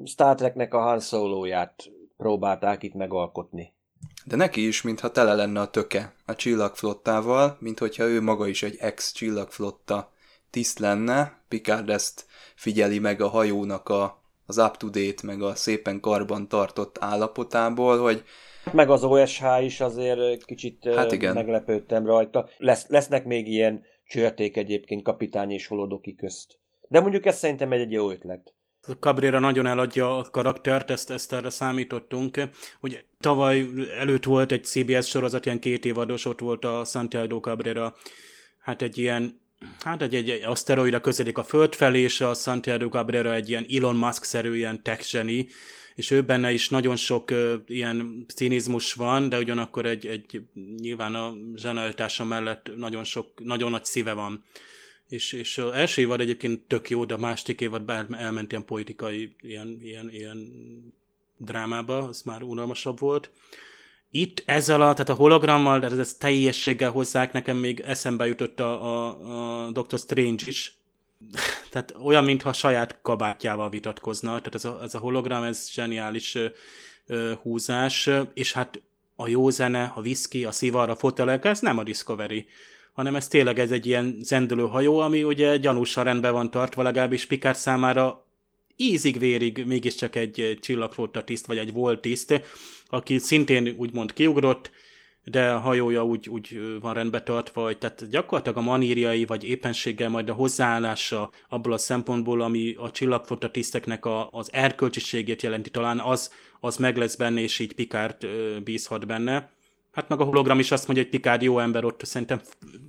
Star Treknek a Han Solo-ját próbálták itt megalkotni. De neki is, mintha tele lenne a töke a csillagflottával, mint hogyha ő maga is egy ex-csillagflotta tiszt lenne. Picard ezt figyeli meg a hajónak a, az up-to-date, meg a szépen karban tartott állapotából, hogy meg az OSH is azért kicsit hát igen. meglepődtem rajta. Lesz, lesznek még ilyen csörték egyébként kapitány és holodoki közt. De mondjuk ez szerintem egy, egy jó ötlet. Cabrera nagyon eladja a karaktert, ezt, ezt erre számítottunk. Ugye tavaly előtt volt egy CBS sorozat, ilyen két évados, ott volt a Santiago Cabrera, hát egy ilyen Hát egy, egy, egy aszteroida közelik a Föld felé, és a Santiago Cabrera egy ilyen Elon Musk-szerű ilyen tech zseni, és ő benne is nagyon sok uh, ilyen cinizmus van, de ugyanakkor egy, egy nyilván a zsenialitása mellett nagyon sok, nagyon nagy szíve van és, és az első évad egyébként tök jó, de a második évad elment ilyen politikai, ilyen, ilyen, ilyen drámába, az már unalmasabb volt. Itt ezzel a, tehát a hologrammal, de ez teljességgel hozzák, nekem még eszembe jutott a, a, a Doctor Strange is. tehát olyan, mintha saját kabátjával vitatkozna. Tehát ez a, ez a hologram, ez zseniális ö, ö, húzás, és hát a jó zene, a whisky, a szivar, a fotelek, ez nem a Discovery hanem ez tényleg ez egy ilyen zendülő hajó, ami ugye gyanúsan rendben van tartva, legalábbis Picard számára ízig-vérig mégiscsak egy csillagflotta tiszt, vagy egy volt tiszt, aki szintén úgymond kiugrott, de a hajója úgy, úgy van rendbe tartva, hogy tehát gyakorlatilag a manírjai, vagy éppenséggel majd a hozzáállása abból a szempontból, ami a csillagflotta tiszteknek a, az erkölcsiségét jelenti, talán az, az meg lesz benne, és így Picard bízhat benne. Hát meg a hologram is azt mondja, hogy Picard jó ember, ott szerintem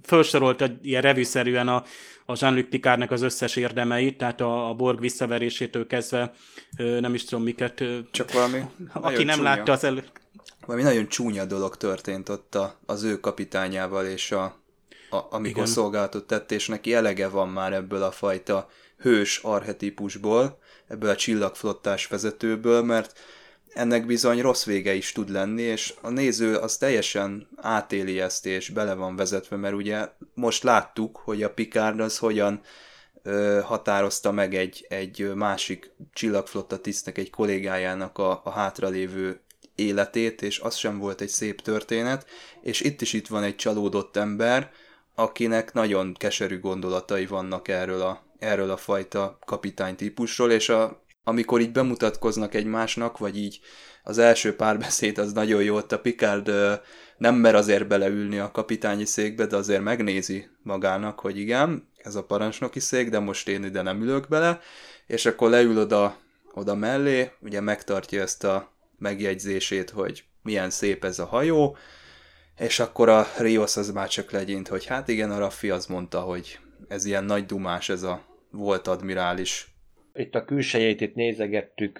felsorolt ilyen revűszerűen a, a Jean-Luc Picardnek az összes érdemeit, tehát a, a Borg visszaverésétől kezdve nem is tudom miket. Csak valami Aki nem csúnya. látta az elő... Valami nagyon csúnya dolog történt ott a, az ő kapitányával, és a, a, amikor Igen. szolgálatot tett, és neki elege van már ebből a fajta hős arhetipusból, ebből a csillagflottás vezetőből, mert ennek bizony rossz vége is tud lenni, és a néző az teljesen átéli ezt, és bele van vezetve, mert ugye most láttuk, hogy a Picard az hogyan ö, határozta meg egy, egy másik csillagflotta tisztnek, egy kollégájának a, a hátralévő életét, és az sem volt egy szép történet, és itt is itt van egy csalódott ember, akinek nagyon keserű gondolatai vannak erről a, erről a fajta kapitány típusról, és a, amikor így bemutatkoznak egymásnak, vagy így az első párbeszéd az nagyon jó, ott a Picard nem mer azért beleülni a kapitányi székbe, de azért megnézi magának, hogy igen, ez a parancsnoki szék, de most én ide nem ülök bele, és akkor leül oda, oda mellé, ugye megtartja ezt a megjegyzését, hogy milyen szép ez a hajó, és akkor a Rios az már csak legyint, hogy hát igen, a Raffi az mondta, hogy ez ilyen nagy dumás, ez a volt admirális. Itt a külsejét itt nézegettük,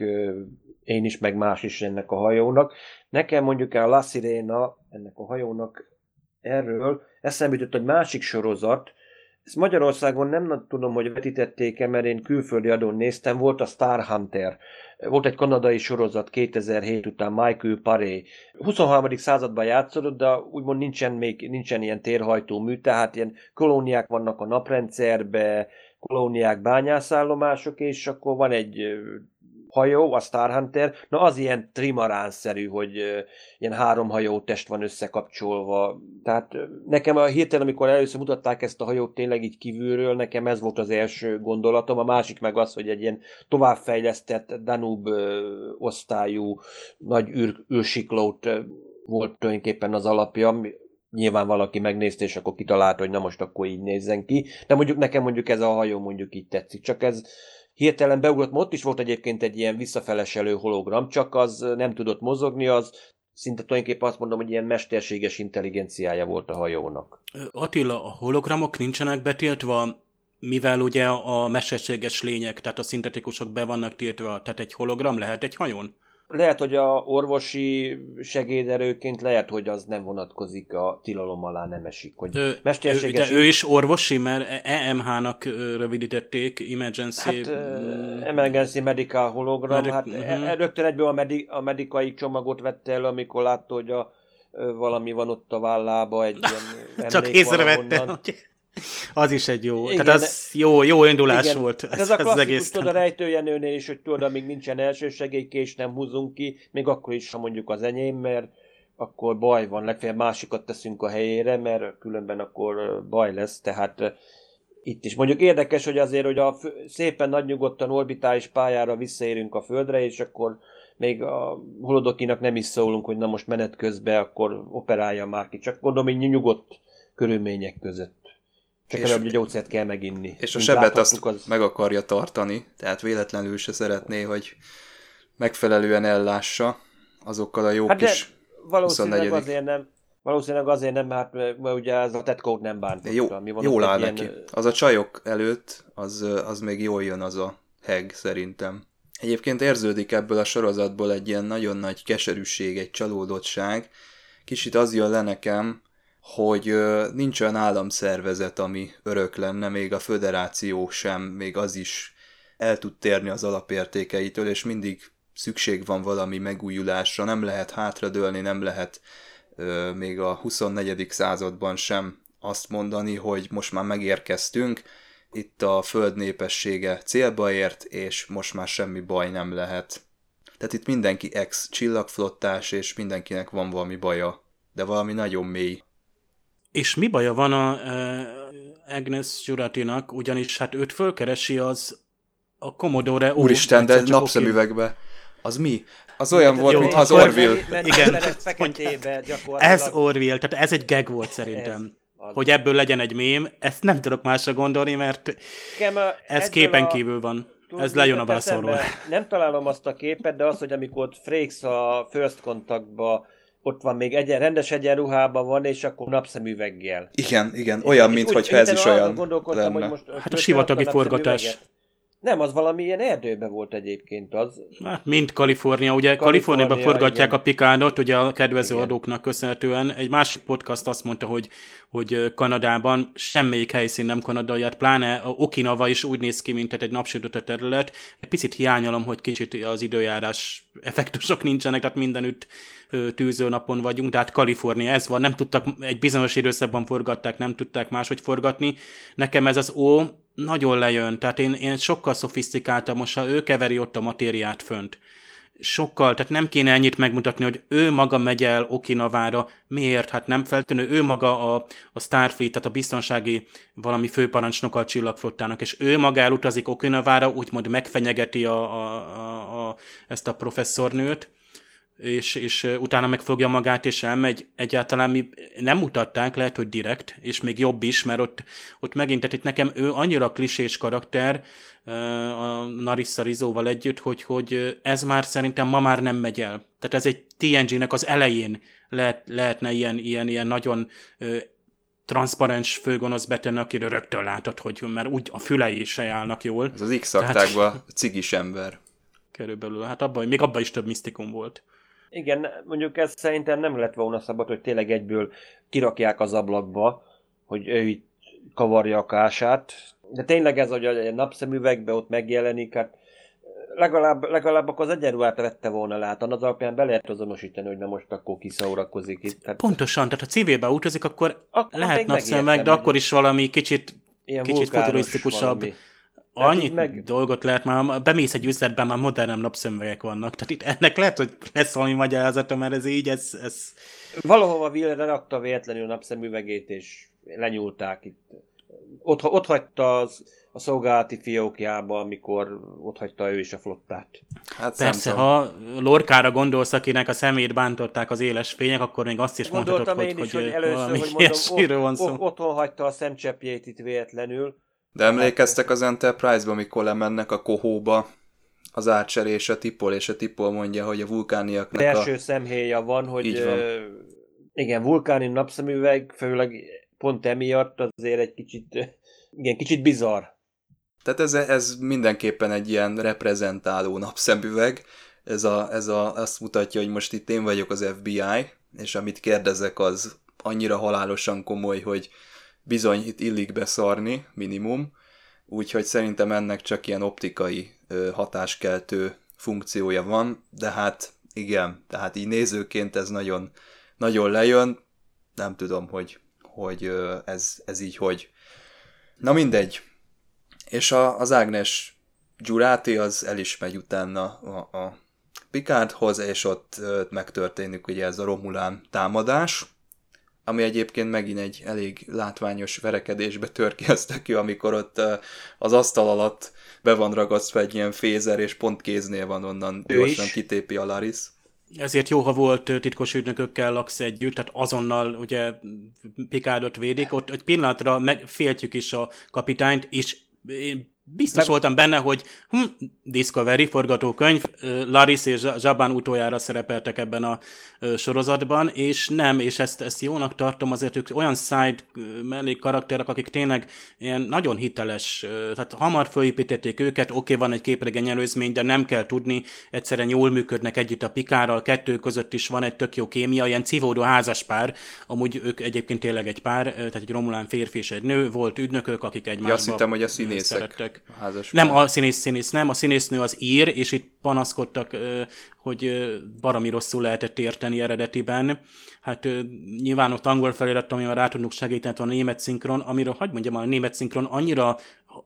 én is, meg más is ennek a hajónak. Nekem mondjuk el a La Sirena, ennek a hajónak erről eszembe jutott egy másik sorozat, ezt Magyarországon nem tudom, hogy vetítették-e, mert én külföldi adón néztem, volt a Star Hunter. Volt egy kanadai sorozat 2007 után, Michael Paré. 23. században játszódott, de úgymond nincsen még nincsen ilyen térhajtó mű, tehát ilyen kolóniák vannak a naprendszerbe, kolóniák, bányászállomások, és akkor van egy hajó, a Star Hunter, na az ilyen trimaránszerű, hogy ilyen három hajó test van összekapcsolva. Tehát nekem a hirtelen, amikor először mutatták ezt a hajót tényleg így kívülről, nekem ez volt az első gondolatom, a másik meg az, hogy egy ilyen továbbfejlesztett Danube osztályú nagy űr, űrsiklót volt tulajdonképpen az alapja, nyilván valaki megnézte, és akkor kitalált, hogy na most akkor így nézzen ki. De mondjuk nekem mondjuk ez a hajó mondjuk így tetszik. Csak ez hirtelen beugrott, ott is volt egyébként egy ilyen visszafeleselő hologram, csak az nem tudott mozogni, az szinte tulajdonképpen azt mondom, hogy ilyen mesterséges intelligenciája volt a hajónak. Attila, a hologramok nincsenek betiltva, mivel ugye a mesterséges lények, tehát a szintetikusok be vannak tiltva, tehát egy hologram lehet egy hajón? Lehet, hogy a orvosi segéderőként lehet, hogy az nem vonatkozik a tilalom alá, nem esik. Hogy ő, mesterséges... De ő is orvosi, mert EMH-nak rövidítették, Emergency... Hát, Emergency Medical Hologram, Medi- hát uh-huh. rögtön egyből a, medi- a medikai csomagot vette el, amikor látta, hogy a, valami van ott a vállába, egy ilyen Csak észrevette, hogy az is egy jó, igen, tehát az jó, jó indulás igen, volt. Ez, ez a klasszikus, egész tudod, a rejtőjenőnél is, hogy tudod, amíg nincsen elsősegélykés, nem húzunk ki, még akkor is, ha mondjuk az enyém, mert akkor baj van, legfeljebb másikat teszünk a helyére, mert különben akkor baj lesz, tehát itt is. Mondjuk érdekes, hogy azért, hogy a szépen nagy nyugodtan orbitális pályára visszaérünk a Földre, és akkor még a holodokinak nem is szólunk, hogy na most menet közben akkor operálja már ki. Csak gondolom, hogy nyugodt körülmények között. Csak és, a gyógyszert kell meginni. És a sebet azt az... meg akarja tartani, tehát véletlenül se szeretné, hogy megfelelően ellássa azokkal a jó hát kis valószínűleg 24. azért nem, Valószínűleg azért nem, mert, mert ugye ez a tetkót nem bántotta. Jó, mi van jól áll neki. Ilyen... Az a csajok előtt, az, az még jól jön az a heg szerintem. Egyébként érződik ebből a sorozatból egy ilyen nagyon nagy keserűség, egy csalódottság. Kicsit az jön le nekem, hogy nincs olyan államszervezet, ami örök lenne, még a föderáció sem, még az is el tud térni az alapértékeitől, és mindig szükség van valami megújulásra, nem lehet hátradőlni, nem lehet még a 24. században sem azt mondani, hogy most már megérkeztünk, itt a föld népessége célba ért, és most már semmi baj nem lehet. Tehát itt mindenki ex-csillagflottás, és mindenkinek van valami baja, de valami nagyon mély. És mi baja van a uh, Agnes Juratinak, ugyanis hát őt fölkeresi az a Commodore Úristen, de napszemüvegbe. Az mi? Az olyan volt, mint az Orville. Igen. Ez Orville, tehát ez egy gag volt szerintem. Ez, hogy ebből legyen egy mém, ezt nem tudok másra gondolni, mert ez képen kívül van. Ez lejön a vászonról. Nem találom azt a képet, de az, hogy amikor Frakes a First Contactba ott van még egy rendes egyenruhában van, és akkor napszemüveggel. Igen, igen, olyan, mintha ez is olyan lenne. Hogy most hát a sivatagi forgatás. Nem, az valami ilyen erdőben volt egyébként az. Hát, mint Kalifornia, ugye Kaliforniában forgatják igen. a Pikánot, ugye a kedvező igen. adóknak köszönhetően. Egy másik podcast azt mondta, hogy, hogy Kanadában semmelyik helyszín nem kanadai, hát pláne a Okinawa is úgy néz ki, mint egy napsütött terület. Egy picit hiányolom, hogy kicsit az időjárás effektusok nincsenek, tehát mindenütt tűzőnapon vagyunk, tehát Kalifornia ez van, nem tudtak, egy bizonyos időszakban forgatták, nem tudták máshogy forgatni. Nekem ez az ó nagyon lejön, tehát én, én sokkal szofisztikáltam, most ha ő keveri ott a matériát fönt, sokkal, tehát nem kéne ennyit megmutatni, hogy ő maga megy el Okinavára, miért? Hát nem feltűnő, ő maga a, a Starfleet, tehát a biztonsági valami főparancsnok a csillagflottának, és ő maga elutazik Okinavára, úgymond megfenyegeti a, a, a, a, ezt a professzornőt, és, és utána megfogja magát, és elmegy. Egyáltalán mi nem mutatták, lehet, hogy direkt, és még jobb is, mert ott, ott megint, tehát itt nekem ő annyira klisés karakter, a Narissa Rizóval együtt, hogy, hogy ez már szerintem ma már nem megy el. Tehát ez egy TNG-nek az elején lehet, lehetne ilyen, ilyen, ilyen nagyon transzparens főgonosz betenni, akiről rögtön látod, hogy mert úgy a fülei se állnak jól. Ez az x Tehát... cigis ember. Körülbelül. Hát abban, még abban is több misztikum volt. Igen, mondjuk ez szerintem nem lett volna szabad, hogy tényleg egyből kirakják az ablakba, hogy ő itt kavarja a kását. De tényleg ez, hogy a napszemüvegbe ott megjelenik, hát legalább, legalább akkor az egyenruhát vette volna lát, az alapján be lehet azonosítani, hogy na most akkor kiszaurakozik itt. Tehát... Pontosan, tehát ha civilbe utazik, akkor, akkor lehet napszemüveg, de akkor is valami kicsit, Ilyen kicsit futurisztikusabb. Valami Annyit meg... dolgot lehet már, bemész egy üzletben, már modern napszemüvegek vannak, tehát itt ennek lehet, hogy lesz valami magyarázata, mert ez így, ez... ez... Valahova Will rakta véletlenül a napszemüvegét, és lenyúlták itt. Ott, ott hagyta az, a szolgálati fiókjába, amikor ott hagyta ő is a flottát. Hát Persze, ha Lorkára gondolsz, akinek a szemét bántották az éles fények, akkor még azt is Gondoltam mondhatod, én is, hogy, hogy először, hogy mondom, van szó. otthon hagyta a szemcsepjét itt véletlenül, de emlékeztek az Enterprise-ba, mikor lemennek a kohóba, az Archer és a Tipol, és a Tipol mondja, hogy a vulkániaknak a... első szemhéja van, hogy van. Uh, igen, vulkáni napszemüveg, főleg pont emiatt azért egy kicsit, igen, kicsit bizarr. Tehát ez, ez mindenképpen egy ilyen reprezentáló napszemüveg, ez, a, ez a, azt mutatja, hogy most itt én vagyok az FBI, és amit kérdezek, az annyira halálosan komoly, hogy bizony itt illik beszarni, minimum, úgyhogy szerintem ennek csak ilyen optikai hatáskeltő funkciója van, de hát igen, tehát így nézőként ez nagyon, nagyon lejön, nem tudom, hogy, hogy ez, ez így hogy. Na mindegy. És a, az Ágnes Gyuráti az el is megy utána a, a Picardhoz, és ott megtörténik ugye ez a Romulán támadás, ami egyébként megint egy elég látványos verekedésbe tör ki azt neki, amikor ott az asztal alatt be van ragasztva egy ilyen fézer, és pont kéznél van onnan ő gyorsan is. kitépi a Laris. Ezért jó, ha volt titkos ügynökökkel laksz együtt, tehát azonnal ugye Pikádot védik, ott egy pillanatra megféltjük is a kapitányt, és én Biztos Meg... voltam benne, hogy hm, Discovery forgatókönyv, Laris és Zsabán utoljára szerepeltek ebben a sorozatban, és nem, és ezt, ezt jónak tartom, azért ők olyan side mellék karakterek, akik tényleg ilyen nagyon hiteles, tehát hamar fölépítették őket, oké, okay, van egy képregény előzmény, de nem kell tudni, egyszerűen jól működnek együtt a pikárral, kettő között is van egy tök jó kémia, ilyen civódó házaspár, amúgy ők egyébként tényleg egy pár, tehát egy romulán férfi és egy nő, volt ügynökök, akik egymásba ja, azt hittem, hogy a színészek. Szerettek. Nem, a színész, színész nem, a színésznő az ír, és itt panaszkodtak, hogy baromi rosszul lehetett érteni eredetiben. Hát nyilván ott angol felirat, amivel rá tudnunk segíteni, a német szinkron, amiről, hagyd mondjam, a német szinkron annyira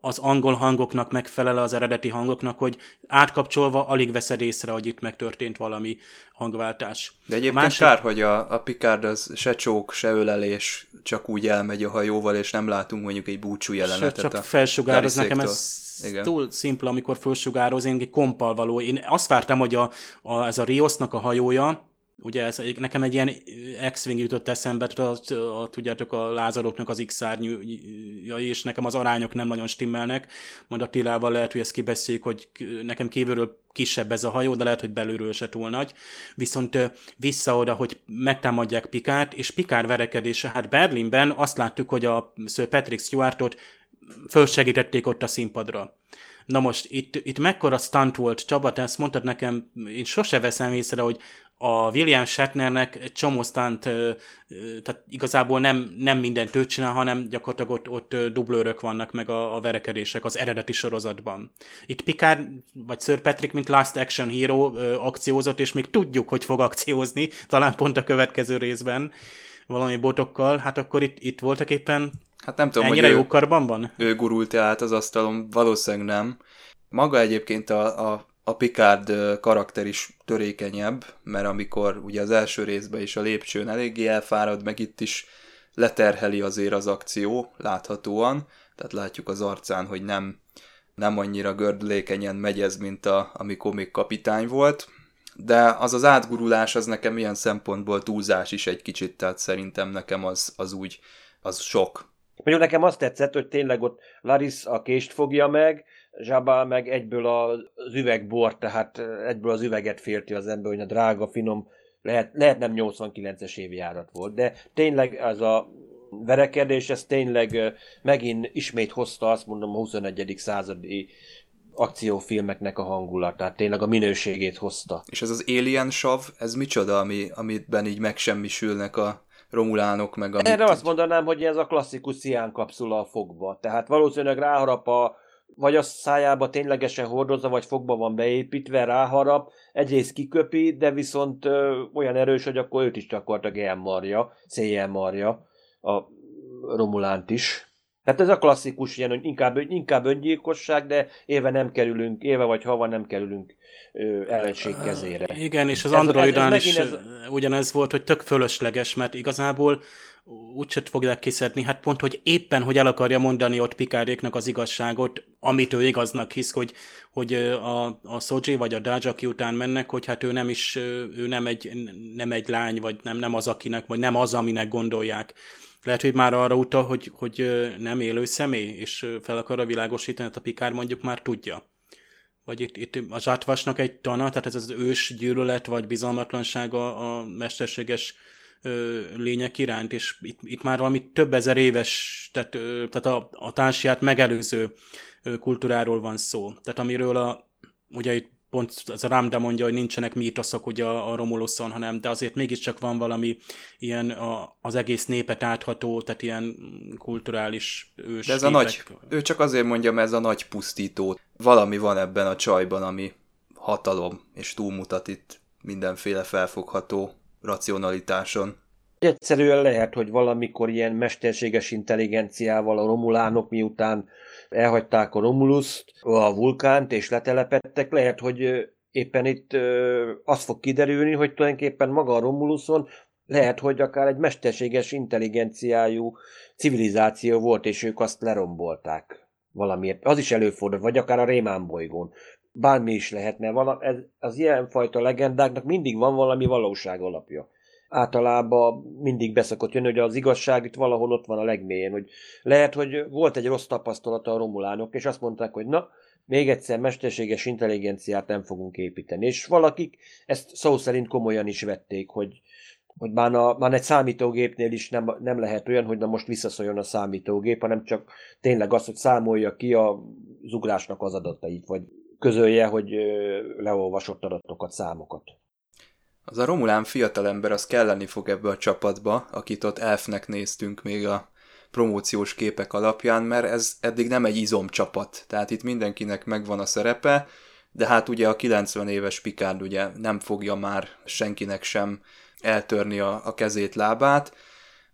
az angol hangoknak megfelel az eredeti hangoknak, hogy átkapcsolva alig veszed észre, hogy itt megtörtént valami hangváltás. De egyébként másik... kár, hogy a, a Picard az se csók, se ölelés, csak úgy elmegy a hajóval, és nem látunk mondjuk egy búcsú jelenetet. Csak felsugároz, nekem ez igen. túl szimpla, amikor felsugároz, én egy kompal való. Én azt vártam, hogy a, a, ez a Riosnak a hajója, Ugye ez, nekem egy ilyen X-Wing jutott eszembe, a, a, tudjátok, a lázadóknak az x ja, és nekem az arányok nem nagyon stimmelnek. Majd a Tilával lehet, hogy ezt kibeszéljük, hogy nekem kívülről kisebb ez a hajó, de lehet, hogy belülről se túl nagy. Viszont vissza oda, hogy megtámadják Pikát, és Pikár verekedése, hát Berlinben azt láttuk, hogy a Sir Patrick Stewartot fölsegítették ott a színpadra. Na most itt, itt mekkora stunt volt, Csaba, te ezt mondtad nekem, én sose veszem észre, hogy a William Shatnernek egy csomó stunt, tehát igazából nem, nem mindent ő csinál, hanem gyakorlatilag ott, ott dublőrök vannak meg a, a verekedések az eredeti sorozatban. Itt Picard, vagy Sir Patrick, mint Last Action Hero akciózott, és még tudjuk, hogy fog akciózni, talán pont a következő részben valami botokkal, hát akkor itt, itt voltak éppen Hát nem tudom, Ennyire hogy jó karban van? Ő gurult át az asztalon, valószínűleg nem. Maga egyébként a, a a Picard karakter is törékenyebb, mert amikor ugye az első részben is a lépcsőn eléggé elfárad, meg itt is leterheli azért az akció láthatóan, tehát látjuk az arcán, hogy nem, nem annyira gördülékenyen megy ez, mint a, amikor még kapitány volt, de az az átgurulás az nekem ilyen szempontból túlzás is egy kicsit, tehát szerintem nekem az, az úgy, az sok. Mondjuk nekem azt tetszett, hogy tényleg ott Laris a kést fogja meg, Zsabá meg egyből az üvegbor, tehát egyből az üveget férti az ember, hogy a drága, finom, lehet, lehet nem 89-es évjárat volt, de tényleg ez a verekedés, ez tényleg megint ismét hozta azt mondom a 21. századi akciófilmeknek a hangulatát, tényleg a minőségét hozta. És ez az Alien sav, ez micsoda, ami, amitben így megsemmisülnek a romulánok, meg a... Erre azt mondanám, hogy ez a klasszikus cián kapszula a fogba. Tehát valószínűleg ráharap a vagy a szájába ténylegesen hordozza, vagy fogba van beépítve, ráharap, egyrészt kiköpi, de viszont ö, olyan erős, hogy akkor őt is gyakorlatilag elmarja, széjjelmarja a Romulánt is. Tehát ez a klasszikus ilyen, hogy inkább, inkább öngyilkosság, de éve nem kerülünk, éve vagy hava nem kerülünk ö, ellenség kezére. Igen, és az Androidán is ez... ugyanez volt, hogy tök fölösleges, mert igazából úgyse fogják kiszedni, hát pont, hogy éppen, hogy el akarja mondani ott Pikáréknak az igazságot, amit ő igaznak hisz, hogy, hogy a, a Soji vagy a Dajaki után mennek, hogy hát ő nem is, ő nem egy, nem egy lány, vagy nem, nem az, akinek, vagy nem az, aminek gondolják. Lehet, hogy már arra utal, hogy, hogy nem élő személy, és fel akar a világosítani, hát a Pikár mondjuk már tudja. Vagy itt, itt a zsátvasnak egy tana, tehát ez az ős gyűlölet, vagy bizalmatlansága a mesterséges lények iránt, és itt, itt már valami több ezer éves, tehát, tehát a, a társiát megelőző kultúráról van szó. Tehát amiről a, ugye itt pont az a Ramda mondja, hogy nincsenek mítoszok ugye a, a Romuluson, hanem de azért mégiscsak van valami ilyen a, az egész népet átható, tehát ilyen kulturális ős De ez a nagy, ő csak azért mondja, mert ez a nagy pusztító. Valami van ebben a csajban, ami hatalom, és túlmutat itt mindenféle felfogható racionalitáson. Egyszerűen lehet, hogy valamikor ilyen mesterséges intelligenciával a romulánok miután elhagyták a Romuluszt, a vulkánt és letelepettek, lehet, hogy éppen itt az fog kiderülni, hogy tulajdonképpen maga a Romuluson lehet, hogy akár egy mesterséges intelligenciájú civilizáció volt, és ők azt lerombolták valamiért. Az is előfordul, vagy akár a Rémán bolygón. Bármi is lehetne. Vala, ez, az ilyenfajta legendáknak mindig van valami valóság alapja általában mindig beszokott jönni, hogy az igazság itt valahol ott van a legmélyén, hogy lehet, hogy volt egy rossz tapasztalata a romulánok, és azt mondták, hogy na, még egyszer mesterséges intelligenciát nem fogunk építeni. És valakik ezt szó szerint komolyan is vették, hogy, hogy már, a, már egy számítógépnél is nem, nem lehet olyan, hogy na most visszaszóljon a számítógép, hanem csak tényleg az, hogy számolja ki a zugrásnak az adatait, vagy közölje, hogy leolvasott adatokat, számokat. Az a Romulán fiatalember az kelleni fog ebbe a csapatba, akit ott elfnek néztünk még a promóciós képek alapján, mert ez eddig nem egy izomcsapat, tehát itt mindenkinek megvan a szerepe, de hát ugye a 90 éves Picard ugye nem fogja már senkinek sem eltörni a, a kezét, lábát.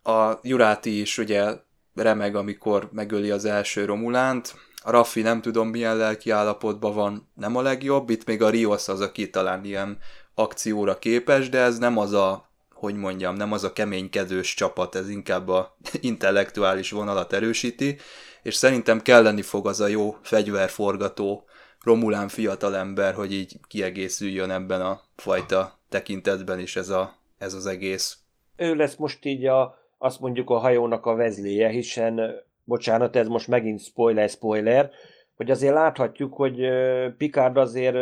A Juráti is ugye remeg, amikor megöli az első Romulánt, a Raffi nem tudom milyen lelki állapotban van, nem a legjobb, itt még a Rios az, aki talán ilyen akcióra képes, de ez nem az a, hogy mondjam, nem az a keménykedős csapat, ez inkább a intellektuális vonalat erősíti, és szerintem kelleni fog az a jó fegyverforgató Romulán fiatalember, hogy így kiegészüljön ebben a fajta tekintetben is ez, a, ez az egész. Ő lesz most így a, azt mondjuk a hajónak a vezléje, hiszen, bocsánat, ez most megint spoiler, spoiler, hogy azért láthatjuk, hogy Picard azért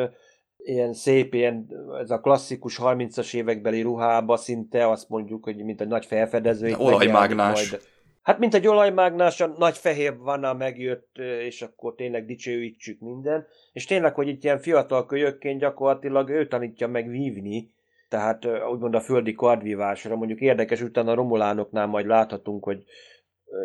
ilyen szép, ilyen, ez a klasszikus 30-as évekbeli ruhába szinte azt mondjuk, hogy mint egy nagy felfedező. Olajmágnás. Majd, hát mint egy olajmágnás, a nagy fehér vanna megjött, és akkor tényleg dicsőítsük minden. És tényleg, hogy itt ilyen fiatal kölyökként gyakorlatilag ő tanítja meg vívni, tehát úgymond a földi kardvívásra. Mondjuk érdekes, utána a romulánoknál majd láthatunk, hogy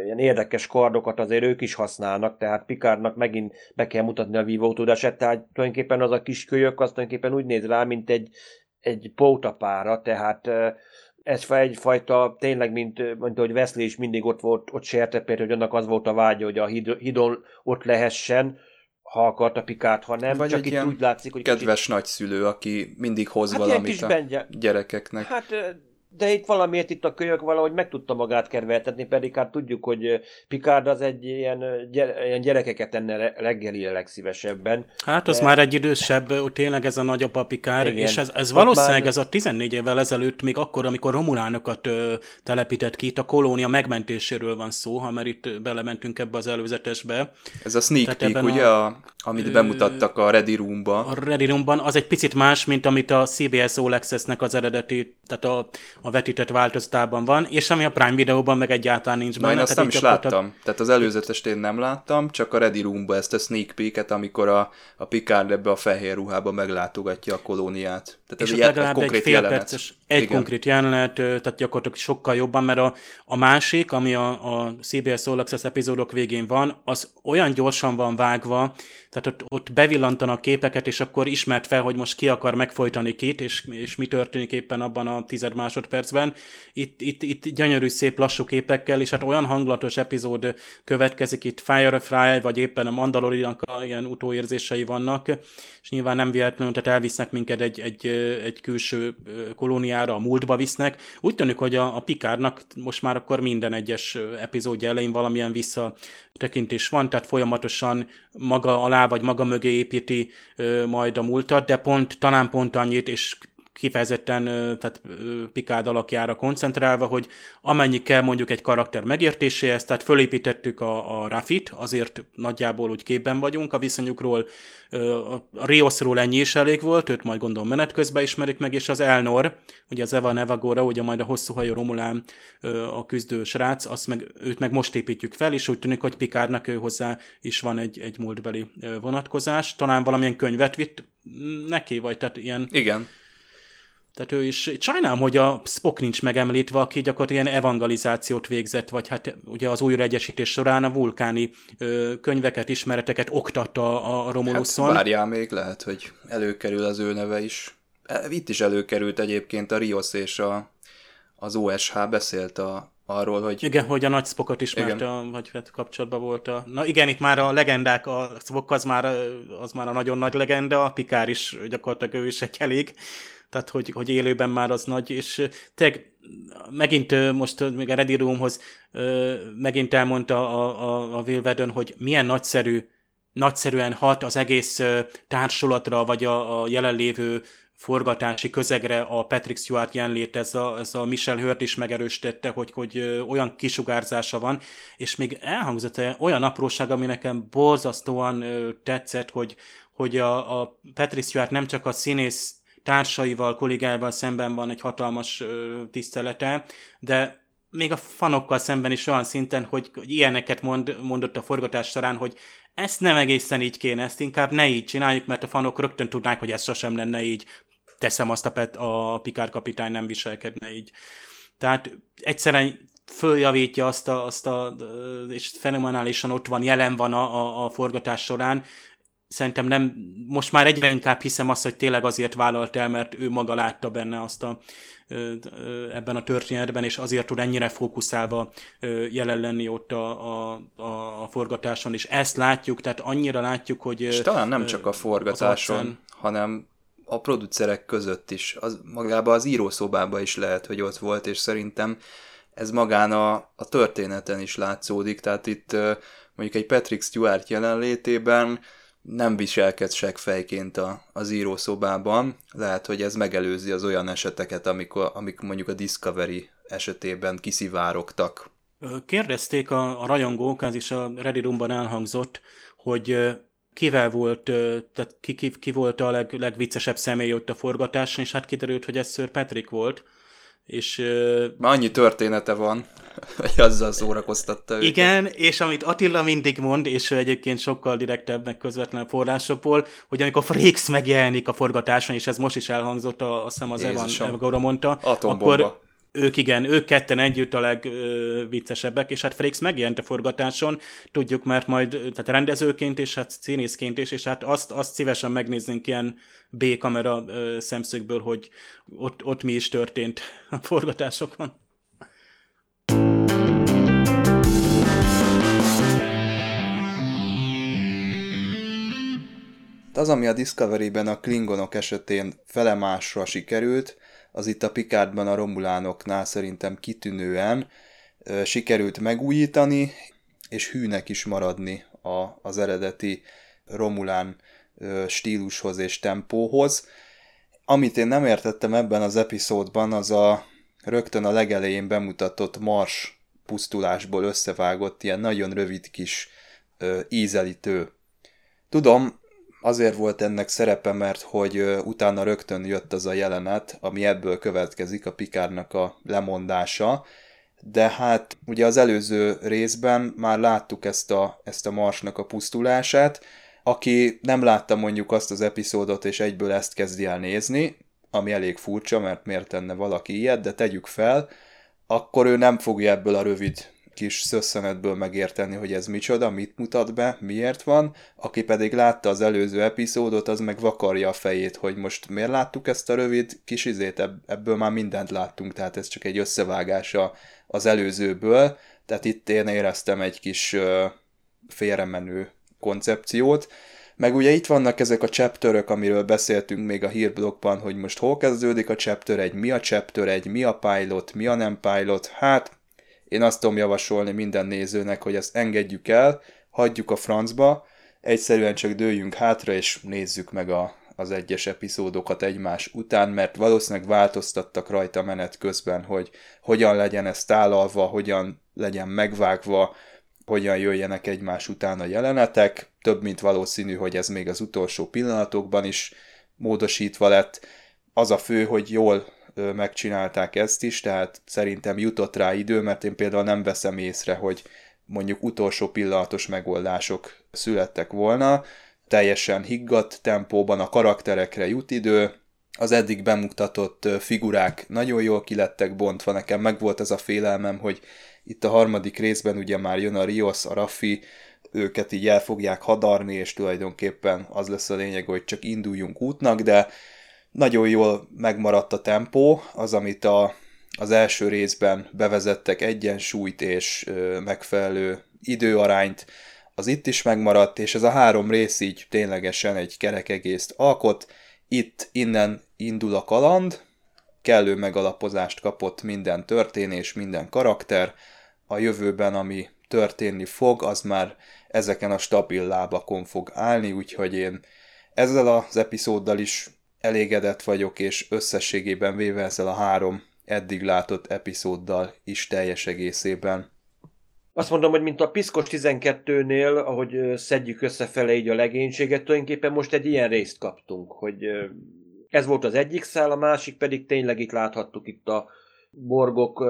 ilyen érdekes kardokat azért ők is használnak, tehát Pikárnak megint be kell mutatni a vívó tudását, tehát tulajdonképpen az a kis kölyök, az tulajdonképpen úgy néz rá, mint egy, egy pótapára, tehát ez egyfajta, tényleg, mint, mint hogy Wesley is mindig ott volt, ott sértepért, hogy annak az volt a vágya, hogy a hidon ott lehessen, ha akarta Pikát, ha nem, Vagy csak itt úgy látszik, hogy Kedves kicsit... nagyszülő, aki mindig hoz Hát valamit kis a bengye- gyerekeknek. Hát, de itt valamiért itt a kölyök valahogy meg tudta magát kerveltetni, pedig hát tudjuk, hogy Picard az egy ilyen, gyere, ilyen gyerekeket enne re- reggelire legszívesebben. Hát az De- már egy idősebb, tényleg ez a nagyobb apikár, Igen. és ez, ez valószínűleg már- ez a 14 évvel ezelőtt, még akkor, amikor romulánokat ö, telepített ki, itt a kolónia megmentéséről van szó, ha már itt belementünk ebbe az előzetesbe. Ez a sneak Tehát peek, ugye, a- a, amit Ö, bemutattak a Ready Roomba. A Ready Roomban az egy picit más, mint amit a CBS All Access-nek az eredeti, tehát a, a vetített változatában van, és ami a Prime Videóban meg egyáltalán nincs Na, benne. én azt nem is láttam. Tehát az előzetest én nem láttam, csak a Ready Roomba ezt a sneak peeket, amikor a, a Picard ebbe a fehér ruhába meglátogatja a kolóniát. Tehát ez és egy, ott egy legalább egy konkrét fél jelenet. perces, egy Igen. konkrét jelenet, tehát gyakorlatilag sokkal jobban, mert a, a másik, ami a, a CBS All Access epizódok végén van, az olyan gyorsan van vágva, tehát ott, ott bevillantanak képeket, és akkor ismert fel, hogy most ki akar megfojtani kit, és, és mi történik éppen abban a tized másodpercben. Itt, itt, itt gyönyörű, szép, lassú képekkel, és hát olyan hangulatos epizód következik, itt Firefly, vagy éppen a Mandaloriannak a ilyen utóérzései vannak, és nyilván nem véletlenül, tehát elvisznek minket egy, egy, egy külső kolóniára, a múltba visznek. Úgy tűnik, hogy a, a Pikárnak most már akkor minden egyes epizódja elején valamilyen visszatekintés van, tehát folyamatosan maga alá vagy maga mögé építi ö, majd a múltat, de pont, talán pont annyit, és kifejezetten tehát Picard alakjára koncentrálva, hogy amennyi kell mondjuk egy karakter megértéséhez, tehát fölépítettük a, a Rafit, azért nagyjából úgy képben vagyunk a viszonyukról, a Riosról ennyi is elég volt, őt majd gondolom menet közben ismerik meg, és az Elnor, ugye az Eva Nevagora, ugye majd a hosszú hajú Romulán a küzdő srác, azt meg, őt meg most építjük fel, és úgy tűnik, hogy Picardnak ő hozzá is van egy, egy múltbeli vonatkozás. Talán valamilyen könyvet vitt neki, vagy tehát ilyen Igen. Tehát ő is, sajnálom, hogy a Spock nincs megemlítve, aki gyakorlatilag ilyen evangelizációt végzett, vagy hát ugye az újraegyesítés során a vulkáni ö, könyveket, ismereteket oktatta a, a Hát Romuluson. várjál még, lehet, hogy előkerül az ő neve is. E, Itt is előkerült egyébként a Rios és a, az OSH beszélt a, arról, hogy Igen, hogy a nagy Spockot ismerte, a, vagy hát kapcsolatban volt a... Na igen, itt már a legendák, a Spock az már, az már a nagyon nagy legenda, a Pikár is gyakorlatilag ő is egy elég, tehát hogy, hogy élőben már az nagy, és tényleg megint most még a Ready Roomhoz megint elmondta a, a, a Will Whedon, hogy milyen nagyszerű, nagyszerűen hat az egész társulatra, vagy a, a jelenlévő forgatási közegre a Patrick Stewart jelenlét, ez a, ez a Michel Hurt is megerősítette, hogy, hogy olyan kisugárzása van, és még elhangzott olyan apróság, ami nekem borzasztóan tetszett, hogy, hogy a, a Patrick Stewart nem csak a színész társaival, kollégáival szemben van egy hatalmas tisztelete, de még a fanokkal szemben is olyan szinten, hogy, hogy ilyeneket mond, mondott a forgatás során, hogy ezt nem egészen így kéne, ezt inkább ne így csináljuk, mert a fanok rögtön tudnák, hogy ez sosem lenne így. Teszem azt a, Pet, a Pikár kapitány nem viselkedne így. Tehát egyszerűen följavítja azt a, azt a és fenomenálisan ott van, jelen van a, a, a forgatás során, szerintem nem, most már egyre inkább hiszem azt, hogy tényleg azért vállalt el, mert ő maga látta benne azt a, ebben a történetben, és azért tud ennyire fókuszálva jelen lenni ott a, a, a, forgatáson, és ezt látjuk, tehát annyira látjuk, hogy... És talán nem csak a forgatáson, arcán- hanem a producerek között is. Az, magában az írószobában is lehet, hogy ott volt, és szerintem ez magán a, a történeten is látszódik, tehát itt mondjuk egy Patrick Stewart jelenlétében nem viselkedsz seggfejként a, az írószobában. Lehet, hogy ez megelőzi az olyan eseteket, amikor, amik mondjuk a Discovery esetében kiszivárogtak. Kérdezték a, a rajongók, ez is a Ready Roomban elhangzott, hogy kivel volt, tehát ki, ki, ki volt a leg, legviccesebb személy ott a forgatáson, és hát kiderült, hogy ez Sir Patrick volt, és Már annyi története van, hogy azzal szórakoztatta őket. igen, és amit Attila mindig mond, és egyébként sokkal direktebb, meg közvetlen forrásokból, hogy amikor Frakes megjelenik a forgatáson, és ez most is elhangzott, a, azt hiszem az Evan Jézusom. Evagora mondta, Atombomba. akkor ők igen, ők ketten együtt a legviccesebbek, és hát Frakes megjelent a forgatáson, tudjuk, mert majd tehát rendezőként és hát színészként is, és hát azt, azt szívesen megnéznénk ilyen B-kamera ö, szemszögből, hogy ott, ott mi is történt a forgatásokon. Az, ami a Discovery-ben a Klingonok esetén felemásra sikerült, az itt a Picardban a Romulánoknál szerintem kitűnően sikerült megújítani, és hűnek is maradni a, az eredeti Romulán stílushoz és tempóhoz. Amit én nem értettem ebben az epizódban, az a rögtön a legelején bemutatott Mars pusztulásból összevágott ilyen nagyon rövid kis ö, ízelítő. Tudom, azért volt ennek szerepe, mert hogy utána rögtön jött az a jelenet, ami ebből következik, a Pikárnak a lemondása, de hát ugye az előző részben már láttuk ezt a, ezt a Marsnak a pusztulását, aki nem látta mondjuk azt az epizódot, és egyből ezt kezdi el nézni, ami elég furcsa, mert miért tenne valaki ilyet, de tegyük fel, akkor ő nem fogja ebből a rövid kis szösszenetből megérteni, hogy ez micsoda, mit mutat be, miért van, aki pedig látta az előző epizódot, az meg vakarja a fejét, hogy most miért láttuk ezt a rövid kis izét, ebből már mindent láttunk, tehát ez csak egy összevágása az előzőből, tehát itt én éreztem egy kis félremenő koncepciót, meg ugye itt vannak ezek a chapterök, amiről beszéltünk még a hírblogban, hogy most hol kezdődik a chapter egy, mi a chapter egy, mi a pilot, mi a nem pilot. Hát én azt tudom javasolni minden nézőnek, hogy ezt engedjük el, hagyjuk a francba, egyszerűen csak dőljünk hátra, és nézzük meg a, az egyes epizódokat egymás után, mert valószínűleg változtattak rajta menet közben, hogy hogyan legyen ez tálalva, hogyan legyen megvágva, hogyan jöjjenek egymás után a jelenetek. Több mint valószínű, hogy ez még az utolsó pillanatokban is módosítva lett. Az a fő, hogy jól megcsinálták ezt is, tehát szerintem jutott rá idő, mert én például nem veszem észre, hogy mondjuk utolsó pillanatos megoldások születtek volna, teljesen higgadt tempóban a karakterekre jut idő, az eddig bemutatott figurák nagyon jól kilettek bontva, nekem meg volt ez a félelmem, hogy itt a harmadik részben ugye már jön a Rios, a Raffi, őket így el fogják hadarni, és tulajdonképpen az lesz a lényeg, hogy csak induljunk útnak, de nagyon jól megmaradt a tempó, az, amit a, az első részben bevezettek egyensúlyt és megfelelő időarányt, az itt is megmaradt, és ez a három rész így ténylegesen egy kerek egészt alkot. Itt innen indul a kaland, kellő megalapozást kapott minden történés, minden karakter, a jövőben, ami történni fog, az már ezeken a stabil lábakon fog állni, úgyhogy én ezzel az epizóddal is elégedett vagyok, és összességében véve ezzel a három eddig látott epizóddal is teljes egészében. Azt mondom, hogy mint a Piszkos 12-nél, ahogy szedjük összefele így a legénységet, tulajdonképpen most egy ilyen részt kaptunk, hogy ez volt az egyik szál, a másik pedig tényleg itt láthattuk itt a borgok,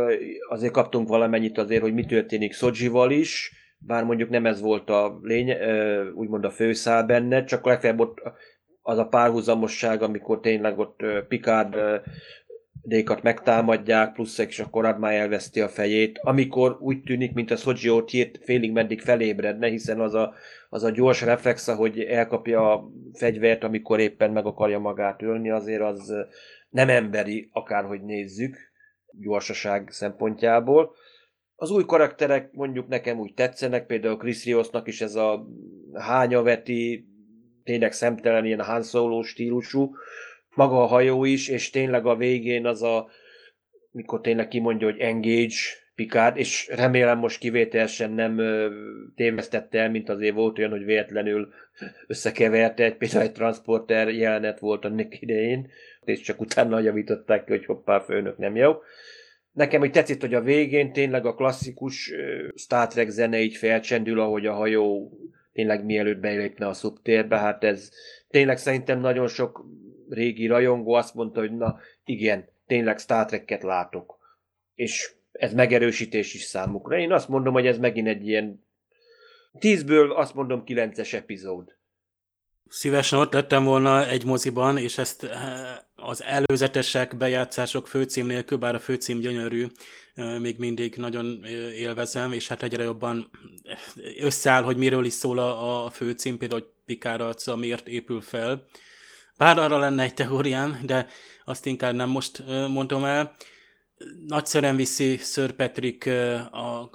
azért kaptunk valamennyit azért, hogy mi történik Szodzsival is, bár mondjuk nem ez volt a lény, úgymond a főszál benne, csak legfeljebb ott az a párhuzamosság, amikor tényleg ott Picard dékat megtámadják, plusz és akkor Korad már elveszti a fejét, amikor úgy tűnik, mint a ott hírt félig meddig felébredne, hiszen az a, az a gyors reflex, hogy elkapja a fegyvert, amikor éppen meg akarja magát ölni, azért az nem emberi, akárhogy nézzük gyorsaság szempontjából. Az új karakterek mondjuk nekem úgy tetszenek, például Chris Riosnak is ez a hányaveti, tényleg szemtelen ilyen Han Solo stílusú, maga a hajó is, és tényleg a végén az a, mikor tényleg kimondja, hogy engage Picard, és remélem most kivételesen nem tévesztette el, mint azért volt olyan, hogy véletlenül összekeverte, egy, például egy transporter jelenet volt annak idején, és csak utána javították ki, hogy hoppá, főnök nem jó. Nekem hogy tetszik, hogy a végén tényleg a klasszikus Star Trek zene így felcsendül, ahogy a hajó tényleg mielőtt belépne a szubtérbe, hát ez tényleg szerintem nagyon sok régi rajongó azt mondta, hogy na igen, tényleg Star Trek-et látok. És ez megerősítés is számukra. Én azt mondom, hogy ez megint egy ilyen tízből azt mondom kilences epizód. Szívesen ott lettem volna egy moziban, és ezt eh, az előzetesek, bejátszások főcím nélkül, bár a főcím gyönyörű, még mindig nagyon élvezem, és hát egyre jobban összeáll, hogy miről is szól a, a főcím, például, hogy Pikár arca miért épül fel. Bár arra lenne egy teóriám, de azt inkább nem most mondom el. nagyszerűen viszi Sir Patrick a,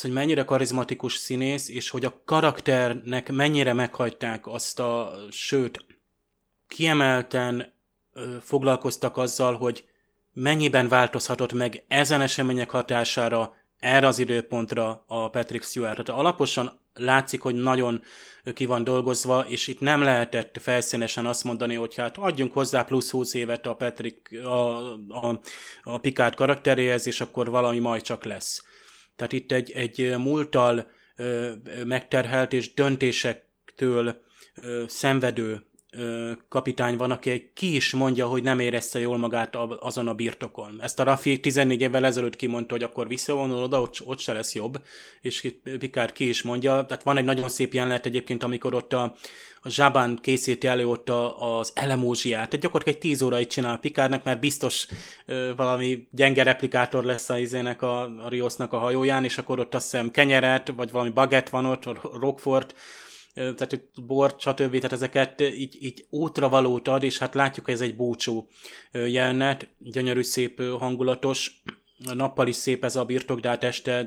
hogy mennyire karizmatikus színész, és hogy a karakternek mennyire meghagyták azt a, sőt, kiemelten foglalkoztak azzal, hogy mennyiben változhatott meg ezen események hatására erre az időpontra a Patrick Stewart. Tehát alaposan látszik, hogy nagyon ki van dolgozva, és itt nem lehetett felszínesen azt mondani, hogy hát adjunk hozzá plusz 20 évet a Patrick, a, a, a Picard karakteréhez, és akkor valami majd csak lesz. Tehát itt egy, egy múltal megterhelt és döntésektől szenvedő kapitány van, aki ki is mondja, hogy nem érezte jól magát azon a birtokon. Ezt a Rafi 14 évvel ezelőtt kimondta, hogy akkor visszavonul oda, ott, ott se lesz jobb, és Picard ki is mondja. Tehát van egy nagyon szép jelenet egyébként, amikor ott a, a Zsabán készíti elő ott a, az elemózsiát. Tehát gyakorlatilag egy 10 órai csinál Picardnak, mert biztos ö, valami gyenge replikátor lesz a izének a, a Riosnak a hajóján, és akkor ott azt hiszem kenyeret, vagy valami baget van ott, Rockford, tehát bort, stb. Tehát ezeket így, így útra valót ad, és hát látjuk, hogy ez egy búcsú jelenet, gyönyörű, szép, hangulatos, nappal is szép ez a birtok, de hát este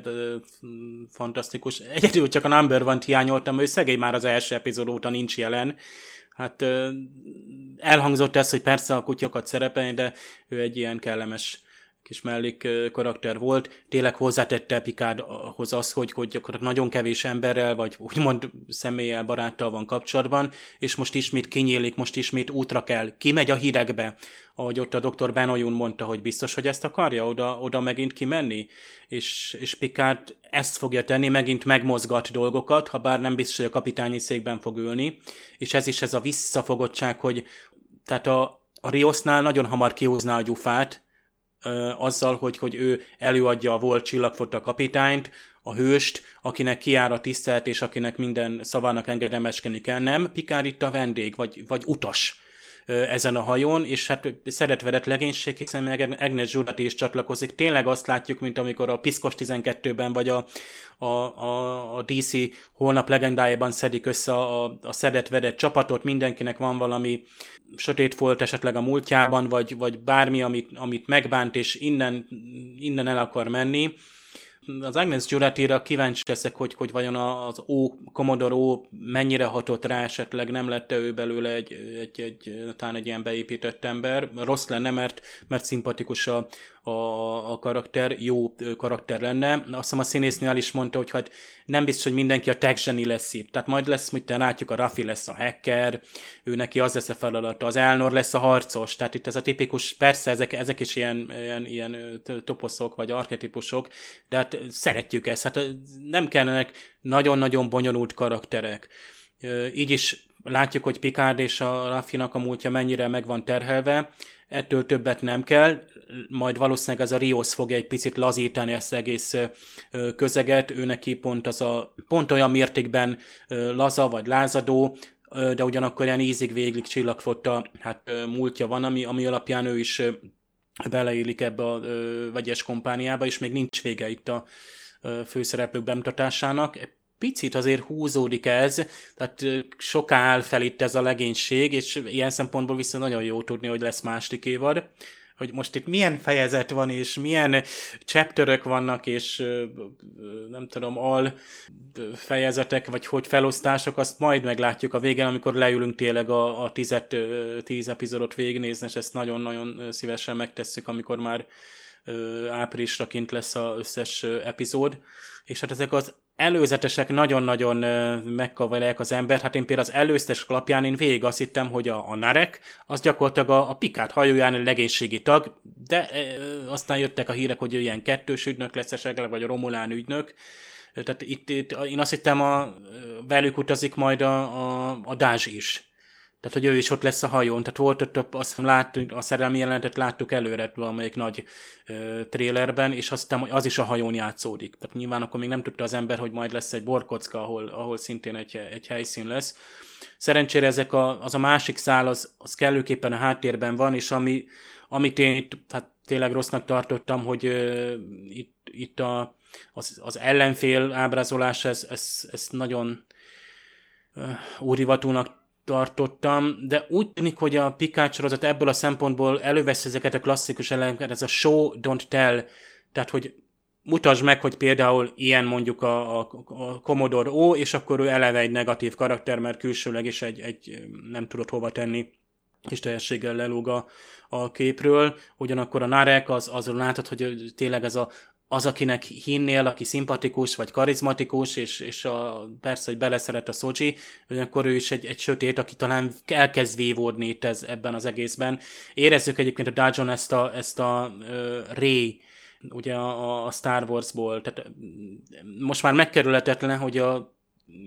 fantasztikus. Egyedül csak a Number van hiányoltam, ő szegény már az első epizód óta nincs jelen. Hát elhangzott ez, hogy persze a kutyakat szerepelni, de ő egy ilyen kellemes kis mellék karakter volt, tényleg hozzátette Picardhoz az, hogy, hogy gyakorlatilag nagyon kevés emberrel, vagy úgymond személlyel, baráttal van kapcsolatban, és most ismét kinyílik, most ismét útra kell, kimegy a hírekbe, ahogy ott a dr. Benoyun mondta, hogy biztos, hogy ezt akarja oda, oda megint kimenni, és, és Picard ezt fogja tenni, megint megmozgat dolgokat, ha bár nem biztos, hogy a kapitányi székben fog ülni, és ez is ez a visszafogottság, hogy tehát a, a Riosnál nagyon hamar kihúzná a gyufát, azzal, hogy, hogy ő előadja a volt csillagfota kapitányt, a hőst, akinek kiáll a tisztelt, és akinek minden szavának engedelmeskedni kell. Nem, Pikár itt a vendég, vagy, vagy utas ezen a hajón, és hát szeretvedett legénység, hiszen meg Agnes Zsurati is csatlakozik. Tényleg azt látjuk, mint amikor a Piszkos 12-ben, vagy a, a, a, a DC holnap legendájában szedik össze a, a szedett-vedett csapatot, mindenkinek van valami sötét volt esetleg a múltjában, vagy, vagy bármi, amit, amit megbánt, és innen, innen el akar menni, az Agnes Giuratira kíváncsi leszek, hogy, hogy vajon az O, Commodore O mennyire hatott rá, esetleg nem lett ő belőle egy, egy, egy, talán egy ilyen beépített ember. Rossz lenne, mert, mert szimpatikus a, a, a karakter, jó karakter lenne. Azt hiszem a színésznél is mondta, hogy hát nem biztos, hogy mindenki a tech zseni lesz itt. Tehát majd lesz, mit te látjuk, a Rafi lesz a hacker, ő neki az lesz a feladata, az Elnor lesz a harcos. Tehát itt ez a tipikus, persze ezek, ezek is ilyen, ilyen, ilyen toposzok vagy archetipusok, de hát szeretjük ezt. Hát nem kellenek nagyon-nagyon bonyolult karakterek. Így is látjuk, hogy Picard és a Raffinak a múltja mennyire meg van terhelve, ettől többet nem kell, majd valószínűleg ez a Rios fogja egy picit lazítani ezt egész közeget, ő neki pont, az a, pont olyan mértékben laza vagy lázadó, de ugyanakkor ilyen ízig végig csillagfotta hát múltja van, ami, ami alapján ő is beleélik ebbe a vegyes kompániába, és még nincs vége itt a főszereplők bemutatásának picit azért húzódik ez, tehát soká áll fel itt ez a legénység, és ilyen szempontból viszont nagyon jó tudni, hogy lesz másik évad hogy most itt milyen fejezet van, és milyen chapterök vannak, és nem tudom, al fejezetek, vagy hogy felosztások, azt majd meglátjuk a végén, amikor leülünk tényleg a, a tizet, tíz epizódot végignézni, és ezt nagyon-nagyon szívesen megtesszük, amikor már áprilisra kint lesz az összes epizód. És hát ezek az előzetesek nagyon-nagyon megkavarják az ember. Hát én például az előztes klapján én végig azt hittem, hogy a, a Narek az gyakorlatilag a, a Pikát hajóján a legénységi tag, de e, aztán jöttek a hírek, hogy ilyen kettős ügynök lesz esetleg, vagy a Romulán ügynök. Tehát itt, itt én azt hittem, a, velük utazik majd a, a, a Dázs is. Tehát, hogy ő is ott lesz a hajón. Tehát volt ott, azt láttuk, a szerelmi jelenetet láttuk előre valamelyik nagy ö, trélerben, és azt hiszem, az is a hajón játszódik. Tehát nyilván akkor még nem tudta az ember, hogy majd lesz egy borkocka, ahol, ahol szintén egy, egy helyszín lesz. Szerencsére ezek a, az a másik szál, az, az kellőképpen a háttérben van, és ami, amit én hát tényleg rossznak tartottam, hogy ö, itt, itt a, az, az ellenfél ábrázolás, ez, ez, ez nagyon úrivatúnak tartottam, de úgy tűnik, hogy a Picard sorozat ebből a szempontból elővesz ezeket a klasszikus elemeket, ez a show, don't tell, tehát hogy mutasd meg, hogy például ilyen mondjuk a, a, a Commodore O, és akkor ő eleve egy negatív karakter, mert külsőleg is egy, egy nem tudott hova tenni, és teljességgel lelóg a, a képről. Ugyanakkor a Narek, az, azon látod, hogy tényleg ez a az, akinek hinnél, aki szimpatikus vagy karizmatikus, és, és a, persze, hogy beleszeret a Szocsi, akkor ő is egy, egy sötét, aki talán elkezd vívódni itt ez, ebben az egészben. Érezzük egyébként a Dajon ezt a, ezt a uh, Ray, ugye a, a Star Warsból, tehát most már megkerülhetetlen, hogy a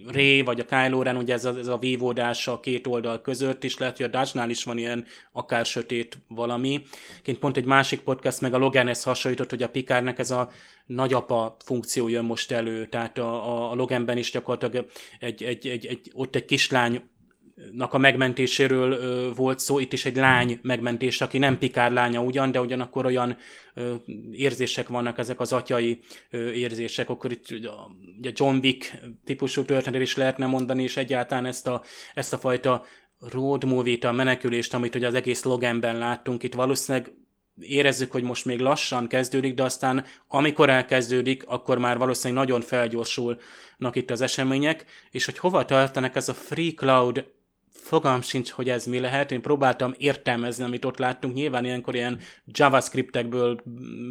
Ré vagy a Kylo Ren, ugye ez a, ez a vívódás a két oldal között, és lehet, hogy a Dodge-nál is van ilyen akár sötét valami. Ként pont egy másik podcast meg a Loganhez hasonlított, hogy a Pikárnak ez a nagyapa funkció jön most elő, tehát a, a Loganben is gyakorlatilag egy, egy, egy, egy, ott egy kislány nak a megmentéséről volt szó, itt is egy lány megmentés, aki nem Pikár lánya ugyan, de ugyanakkor olyan érzések vannak, ezek az atyai érzések, akkor itt ugye John Wick típusú történet is lehetne mondani, és egyáltalán ezt a, ezt a fajta road movie-t, a menekülést, amit ugye az egész Loganben láttunk, itt valószínűleg érezzük, hogy most még lassan kezdődik, de aztán amikor elkezdődik, akkor már valószínűleg nagyon felgyorsulnak itt az események, és hogy hova tartanak ez a Free Cloud fogalm sincs, hogy ez mi lehet. Én próbáltam értelmezni, amit ott láttunk. Nyilván ilyenkor ilyen JavaScriptekből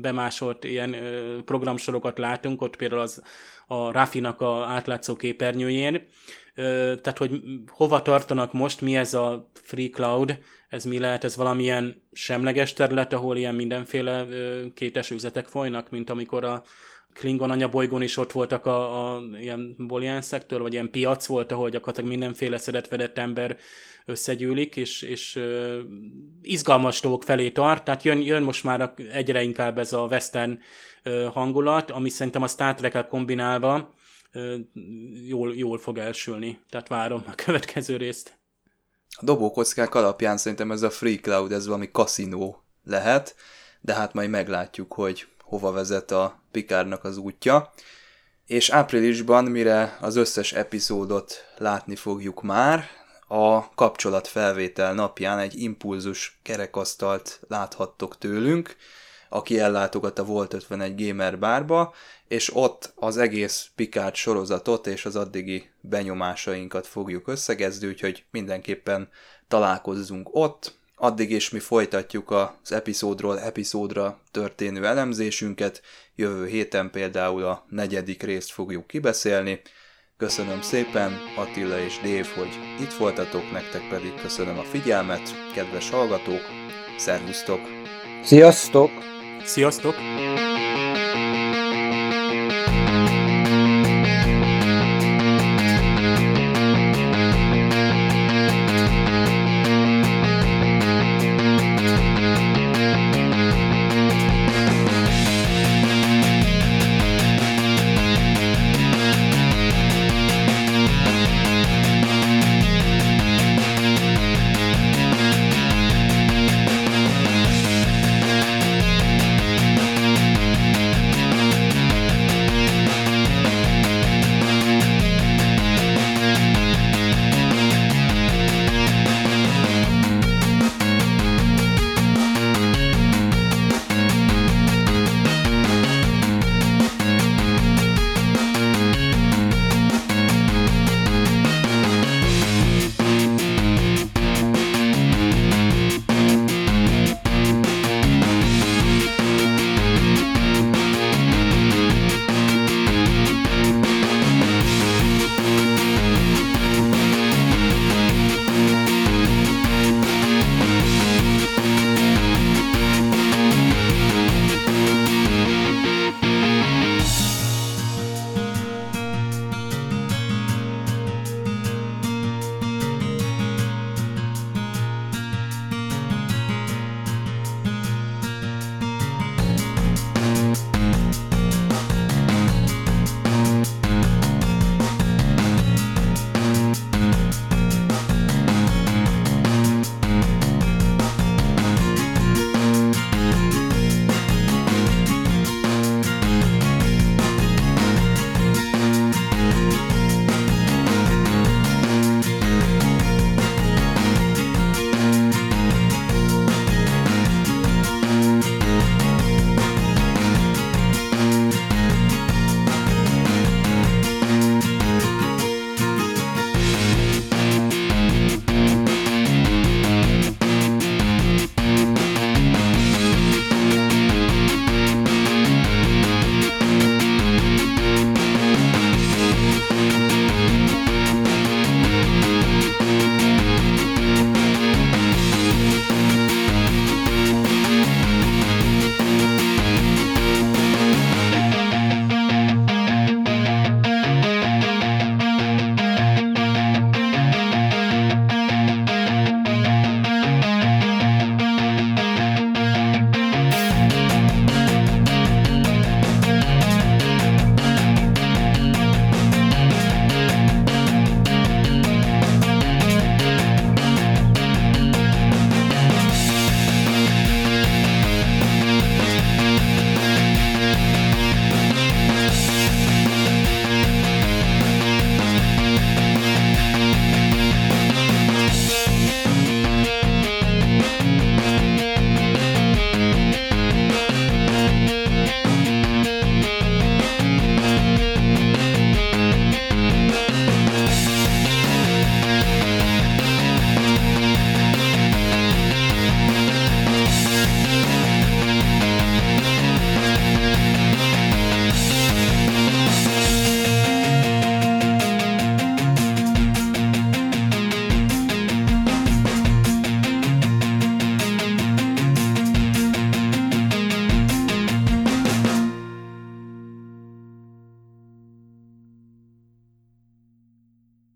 bemásolt ilyen ö, programsorokat látunk, ott például az a Rafinak a átlátszó képernyőjén. Tehát, hogy hova tartanak most, mi ez a Free Cloud, ez mi lehet, ez valamilyen semleges terület, ahol ilyen mindenféle kétes üzletek folynak, mint amikor a Klingon anyabolygón is ott voltak a, a ilyen bolián szektor, vagy ilyen piac volt, ahol gyakorlatilag mindenféle szedetvedett ember összegyűlik, és, és uh, izgalmas dolgok felé tart, tehát jön, jön most már egyre inkább ez a western uh, hangulat, ami szerintem a Star trek kombinálva uh, jól, jól fog elsülni, tehát várom a következő részt. A dobókockák alapján szerintem ez a Free Cloud, ez valami kaszinó lehet, de hát majd meglátjuk, hogy hova vezet a Pikárnak az útja. És áprilisban, mire az összes epizódot látni fogjuk már, a kapcsolatfelvétel napján egy impulzus kerekasztalt láthattok tőlünk, aki ellátogat a Volt 51 Gamer bárba, és ott az egész Picard sorozatot és az addigi benyomásainkat fogjuk összegezni, úgyhogy mindenképpen találkozzunk ott, Addig is mi folytatjuk az epizódról epizódra történő elemzésünket, jövő héten például a negyedik részt fogjuk kibeszélni. Köszönöm szépen Attila és Dév, hogy itt voltatok, nektek pedig köszönöm a figyelmet, kedves hallgatók, szervusztok! Sziasztok! Sziasztok!